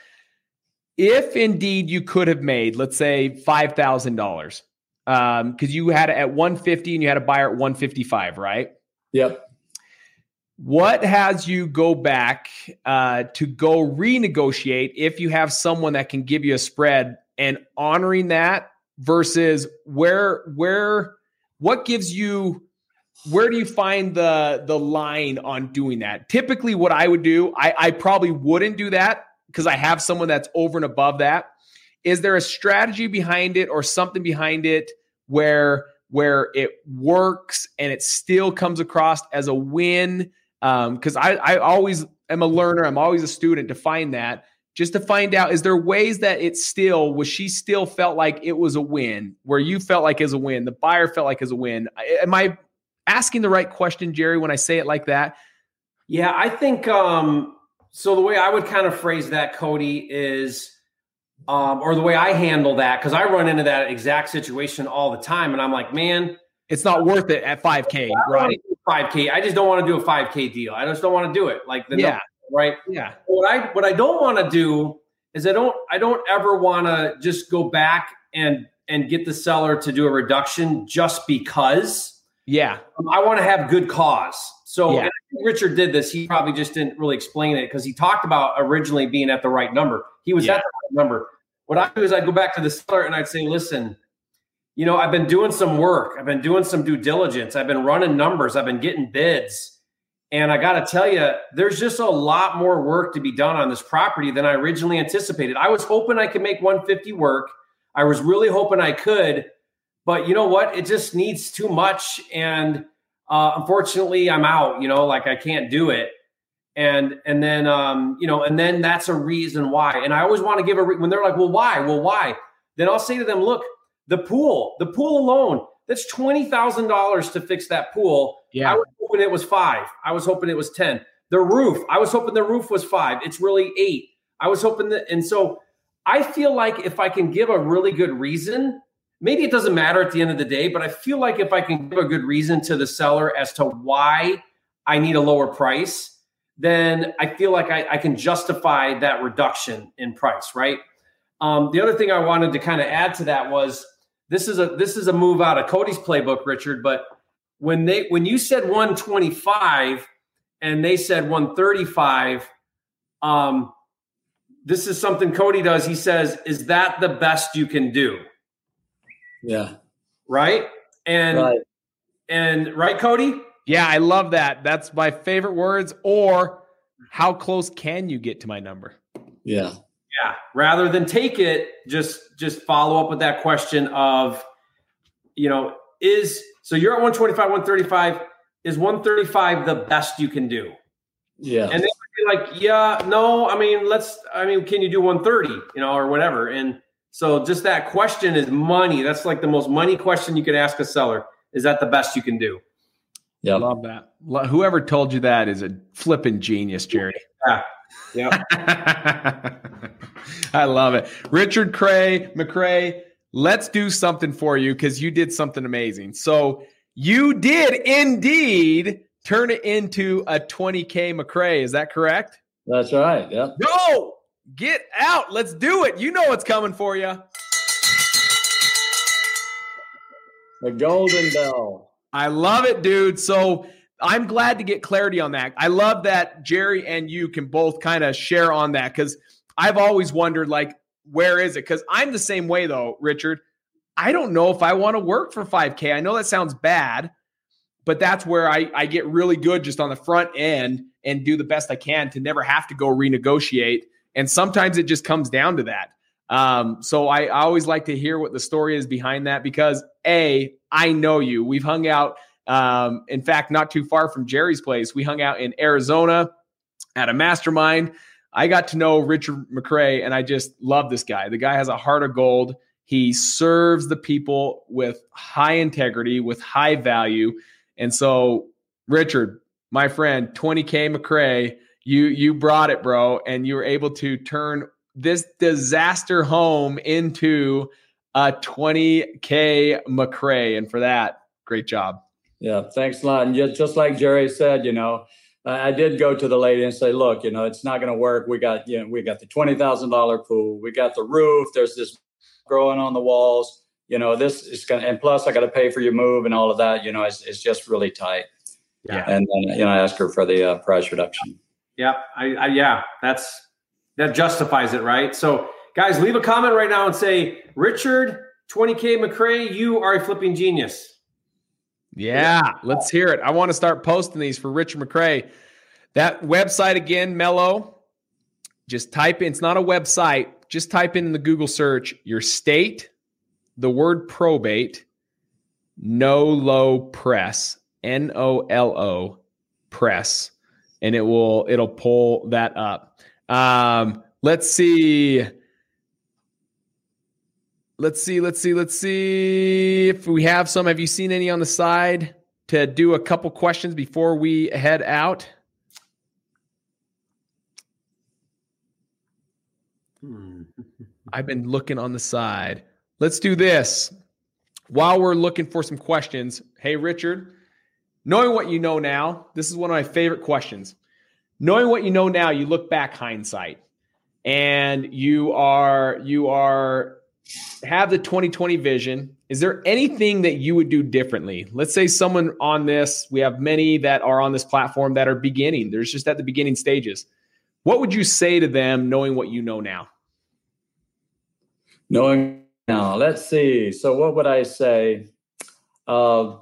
If indeed you could have made, let's say, $5,000, um, because you had it at 150 and you had a buyer at 155, right? Yep. What has you go back uh, to go renegotiate if you have someone that can give you a spread and honoring that versus where where what gives you where do you find the the line on doing that? Typically, what I would do, I, I probably wouldn't do that because I have someone that's over and above that. Is there a strategy behind it or something behind it where where it works and it still comes across as a win? Because um, I I always am a learner. I'm always a student to find that just to find out is there ways that it still was she still felt like it was a win where you felt like is a win the buyer felt like is a win am i asking the right question jerry when i say it like that yeah i think um so the way i would kind of phrase that cody is um or the way i handle that because i run into that exact situation all the time and i'm like man it's not worth it at 5k right 5k i just don't want to do a 5k deal i just don't want to do it like the yeah right? Yeah. What I what I don't want to do is I don't I don't ever want to just go back and and get the seller to do a reduction just because. Yeah. Um, I want to have good cause. So yeah. Richard did this. He probably just didn't really explain it because he talked about originally being at the right number. He was yeah. at the right number. What I do is I'd go back to the seller and I'd say, listen, you know, I've been doing some work. I've been doing some due diligence. I've been running numbers. I've been getting bids and I got to tell you, there's just a lot more work to be done on this property than I originally anticipated. I was hoping I could make 150 work. I was really hoping I could, but you know what? It just needs too much. And uh, unfortunately, I'm out, you know, like I can't do it. And, and then, um, you know, and then that's a reason why. And I always want to give a, re- when they're like, well, why? Well, why? Then I'll say to them, look, the pool, the pool alone, that's twenty thousand dollars to fix that pool. Yeah, I was hoping it was five. I was hoping it was ten. The roof, I was hoping the roof was five. It's really eight. I was hoping that, and so I feel like if I can give a really good reason, maybe it doesn't matter at the end of the day, but I feel like if I can give a good reason to the seller as to why I need a lower price, then I feel like I, I can justify that reduction in price, right? Um, the other thing I wanted to kind of add to that was this is a this is a move out of Cody's playbook, Richard. But when they when you said 125 and they said 135, um, this is something Cody does. He says, "Is that the best you can do?" Yeah. Right. And right. and right, Cody. Yeah, I love that. That's my favorite words. Or how close can you get to my number? Yeah. Yeah, rather than take it, just just follow up with that question of, you know, is so you're at 125, 135. Is 135 the best you can do? Yeah. And they be like, yeah, no, I mean, let's, I mean, can you do 130, you know, or whatever? And so just that question is money. That's like the most money question you could ask a seller. Is that the best you can do? Yeah. Love that. Whoever told you that is a flipping genius, Jerry. Yeah. Yeah. I love it. Richard Cray, McCray, let's do something for you because you did something amazing. So you did indeed turn it into a 20K McCray. Is that correct? That's right. Yeah. Go get out. Let's do it. You know what's coming for you. The golden bell. I love it, dude. So I'm glad to get clarity on that. I love that Jerry and you can both kind of share on that because I've always wondered, like, where is it? Because I'm the same way, though, Richard. I don't know if I want to work for 5K. I know that sounds bad, but that's where I, I get really good just on the front end and do the best I can to never have to go renegotiate. And sometimes it just comes down to that. Um, so I, I always like to hear what the story is behind that because A, I know you. We've hung out um, in fact, not too far from Jerry's place, we hung out in Arizona at a mastermind. I got to know Richard McCray, and I just love this guy. The guy has a heart of gold. He serves the people with high integrity, with high value. And so, Richard, my friend, 20K McCray, you you brought it, bro, and you were able to turn this disaster home into a 20K McCray. And for that, great job. Yeah, thanks a lot. And just, just like Jerry said, you know, I did go to the lady and say, look, you know, it's not going to work. We got, you know, we got the twenty thousand dollar pool. We got the roof. There's this growing on the walls. You know, this is going to, and plus I got to pay for your move and all of that. You know, it's, it's just really tight. Yeah. And then, you know, I asked her for the uh, price reduction. Yeah. I, I, yeah, that's, that justifies it. Right. So guys, leave a comment right now and say, Richard, 20K McCray, you are a flipping genius. Yeah, let's hear it. I want to start posting these for Richard McCray. That website again, Mello. Just type in, it's not a website. Just type in, in the Google search your state, the word probate, Nolo press, N O L O press, and it will it'll pull that up. Um, let's see. Let's see, let's see, let's see if we have some. Have you seen any on the side to do a couple questions before we head out? Hmm. I've been looking on the side. Let's do this. While we're looking for some questions, hey, Richard, knowing what you know now, this is one of my favorite questions. Knowing what you know now, you look back hindsight and you are you are have the 2020 vision, is there anything that you would do differently? Let's say someone on this, we have many that are on this platform that are beginning. There's just at the beginning stages. What would you say to them knowing what you know now? Knowing now, let's see. So, what would I say? Uh,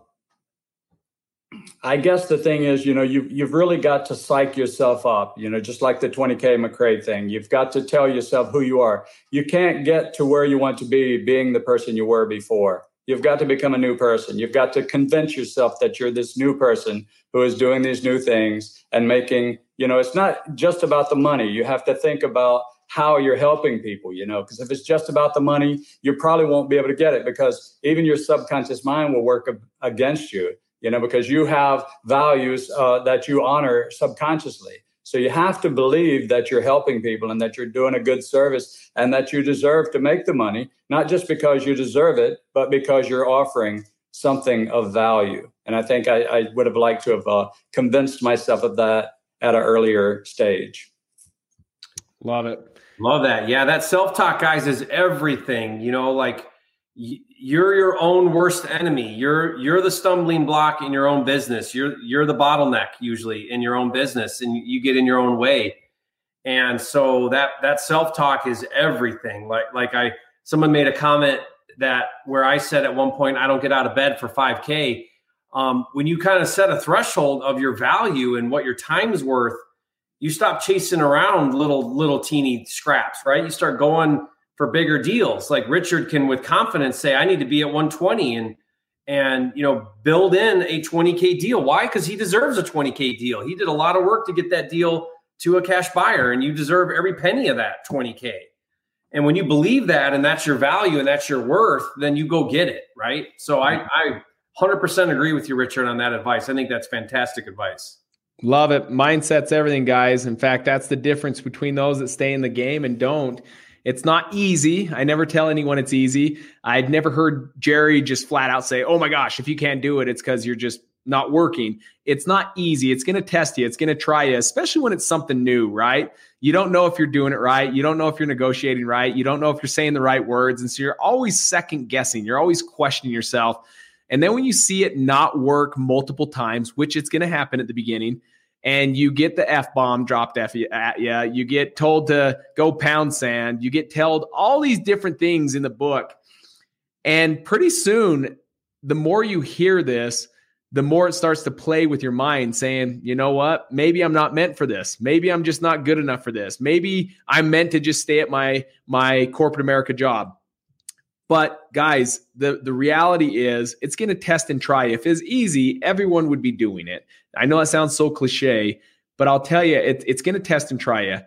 I guess the thing is, you know, you've you've really got to psych yourself up. You know, just like the 20k McCray thing, you've got to tell yourself who you are. You can't get to where you want to be being the person you were before. You've got to become a new person. You've got to convince yourself that you're this new person who is doing these new things and making. You know, it's not just about the money. You have to think about how you're helping people, you know, because if it's just about the money, you probably won't be able to get it because even your subconscious mind will work against you you know, because you have values uh, that you honor subconsciously. So you have to believe that you're helping people and that you're doing a good service and that you deserve to make the money, not just because you deserve it, but because you're offering something of value. And I think I, I would have liked to have uh, convinced myself of that at an earlier stage. Love it. Love that. Yeah, that self talk, guys, is everything. You know, like you're your own worst enemy. You're you're the stumbling block in your own business. You're you're the bottleneck usually in your own business, and you get in your own way. And so that that self talk is everything. Like like I someone made a comment that where I said at one point I don't get out of bed for 5K. Um, when you kind of set a threshold of your value and what your time's worth, you stop chasing around little little teeny scraps, right? You start going for bigger deals. Like Richard can with confidence say, I need to be at 120 and and you know build in a 20k deal. Why? Because he deserves a 20k deal. He did a lot of work to get that deal to a cash buyer, and you deserve every penny of that 20k. And when you believe that and that's your value and that's your worth, then you go get it, right? So I, I 100% agree with you, Richard, on that advice. I think that's fantastic advice. Love it. Mindset's everything, guys. In fact, that's the difference between those that stay in the game and don't. It's not easy. I never tell anyone it's easy. I'd never heard Jerry just flat out say, "Oh my gosh, if you can't do it, it's because you're just not working." It's not easy. It's going to test you. It's going to try you, especially when it's something new, right? You don't know if you're doing it right. You don't know if you're negotiating right. You don't know if you're saying the right words, and so you're always second guessing. You're always questioning yourself. And then when you see it not work multiple times, which it's going to happen at the beginning, and you get the F bomb dropped at you, you get told to go pound sand, you get told all these different things in the book. And pretty soon, the more you hear this, the more it starts to play with your mind saying, you know what? Maybe I'm not meant for this. Maybe I'm just not good enough for this. Maybe I'm meant to just stay at my my corporate America job. But guys, the, the reality is it's going to test and try. If it's easy, everyone would be doing it. I know it sounds so cliche, but I'll tell you, it, it's going to test and try you.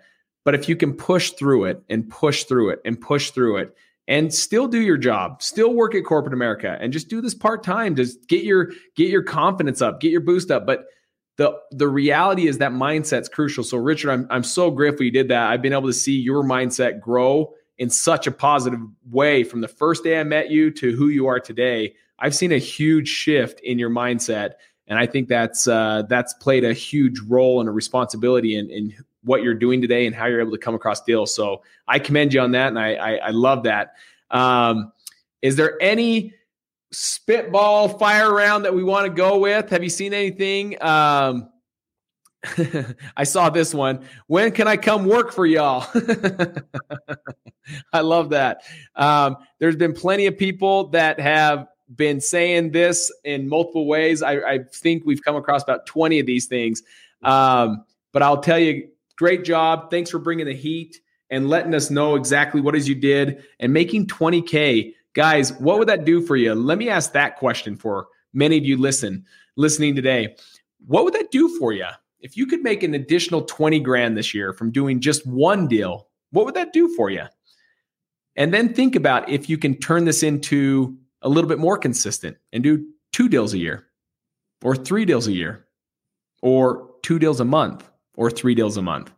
But if you can push through it and push through it and push through it and still do your job, still work at corporate America and just do this part time, just get your get your confidence up, get your boost up. But the the reality is that mindset's crucial. So Richard, I'm I'm so grateful you did that. I've been able to see your mindset grow in such a positive way from the first day I met you to who you are today. I've seen a huge shift in your mindset, and I think that's uh, that's played a huge role and a responsibility in, in what you're doing today and how you're able to come across deals. So I commend you on that, and I I, I love that. Um, is there any spitball fire round that we want to go with? Have you seen anything? Um, I saw this one. When can I come work for y'all? I love that. Um, there's been plenty of people that have been saying this in multiple ways. I, I think we've come across about 20 of these things. Um, but I'll tell you, great job. Thanks for bringing the heat and letting us know exactly what what is you did and making 20K. Guys, what would that do for you? Let me ask that question for many of you listen listening today. What would that do for you? if you could make an additional 20 grand this year from doing just one deal, What would that do for you? And then think about if you can turn this into a little bit more consistent and do two deals a year or three deals a year or two deals a month or three deals a month.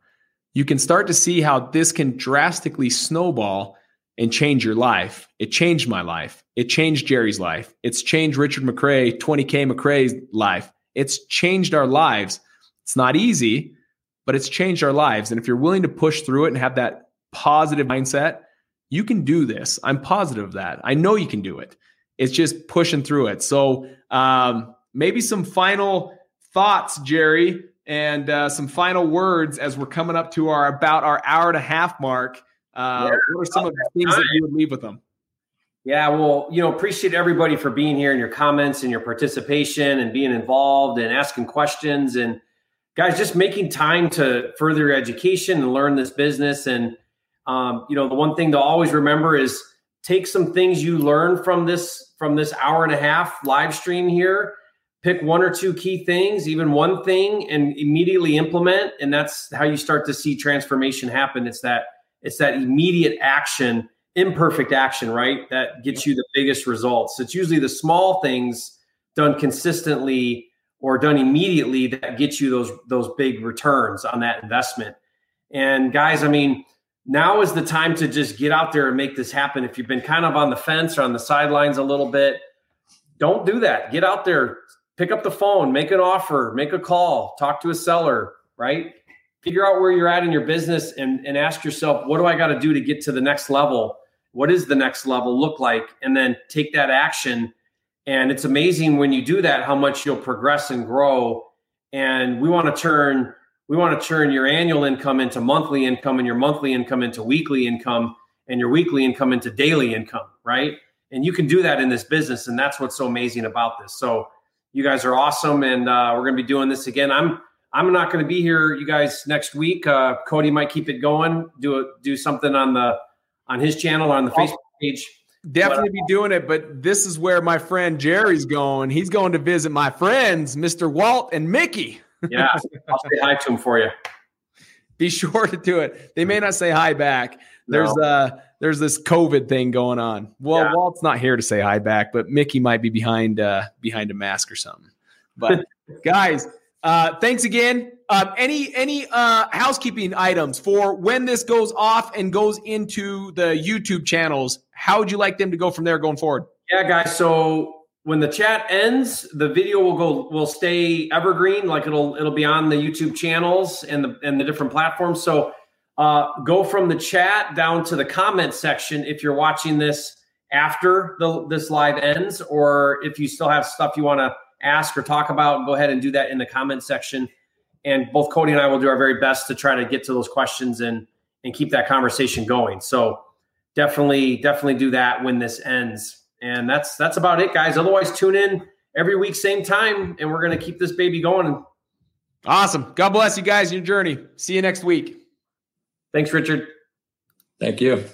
You can start to see how this can drastically snowball and change your life. It changed my life. It changed Jerry's life. It's changed Richard McCray, 20K McCray's life. It's changed our lives. It's not easy, but it's changed our lives. And if you're willing to push through it and have that positive mindset, you can do this. I'm positive of that. I know you can do it. It's just pushing through it. So um, maybe some final thoughts, Jerry, and uh, some final words as we're coming up to our about our hour and a half mark. Uh, yeah, what are some of the things that you would leave with them? Yeah, well, you know, appreciate everybody for being here and your comments and your participation and being involved and asking questions and guys just making time to further your education and learn this business and um, you know the one thing to always remember is take some things you learn from this from this hour and a half live stream here pick one or two key things, even one thing, and immediately implement. And that's how you start to see transformation happen. It's that it's that immediate action, imperfect action, right? That gets you the biggest results. It's usually the small things done consistently or done immediately that get you those those big returns on that investment. And guys, I mean, now is the time to just get out there and make this happen. If you've been kind of on the fence or on the sidelines a little bit, don't do that. Get out there, pick up the phone, make an offer, make a call, talk to a seller, right? Figure out where you're at in your business and, and ask yourself, what do I got to do to get to the next level? What does the next level look like? And then take that action. And it's amazing when you do that, how much you'll progress and grow. And we want to turn, we want to turn your annual income into monthly income and your monthly income into weekly income and your weekly income into daily income, right? And you can do that in this business. And that's what's so amazing about this. So you guys are awesome, and uh, we're going to be doing this again. I'm I'm not going to be here, you guys, next week. Uh, Cody might keep it going, do a, do something on the on his channel or on the Facebook page. Definitely but, be doing it, but this is where my friend Jerry's going. He's going to visit my friends, Mr. Walt and Mickey. Yeah, I'll say hi to him for you. Be sure to do it. They may not say hi back. There's no. uh there's this COVID thing going on. Well, yeah. Walt's not here to say hi back, but Mickey might be behind uh, behind a mask or something. But guys, uh, thanks again. Uh, any any uh, housekeeping items for when this goes off and goes into the YouTube channels? How would you like them to go from there going forward? Yeah, guys. So when the chat ends, the video will go will stay evergreen, like it'll it'll be on the YouTube channels and the and the different platforms. So uh, go from the chat down to the comment section if you're watching this after the, this live ends, or if you still have stuff you want to ask or talk about, go ahead and do that in the comment section. And both Cody and I will do our very best to try to get to those questions and and keep that conversation going. So definitely, definitely do that when this ends. And that's that's about it, guys. Otherwise, tune in every week, same time, and we're gonna keep this baby going. Awesome. God bless you guys in your journey. See you next week. Thanks, Richard. Thank you.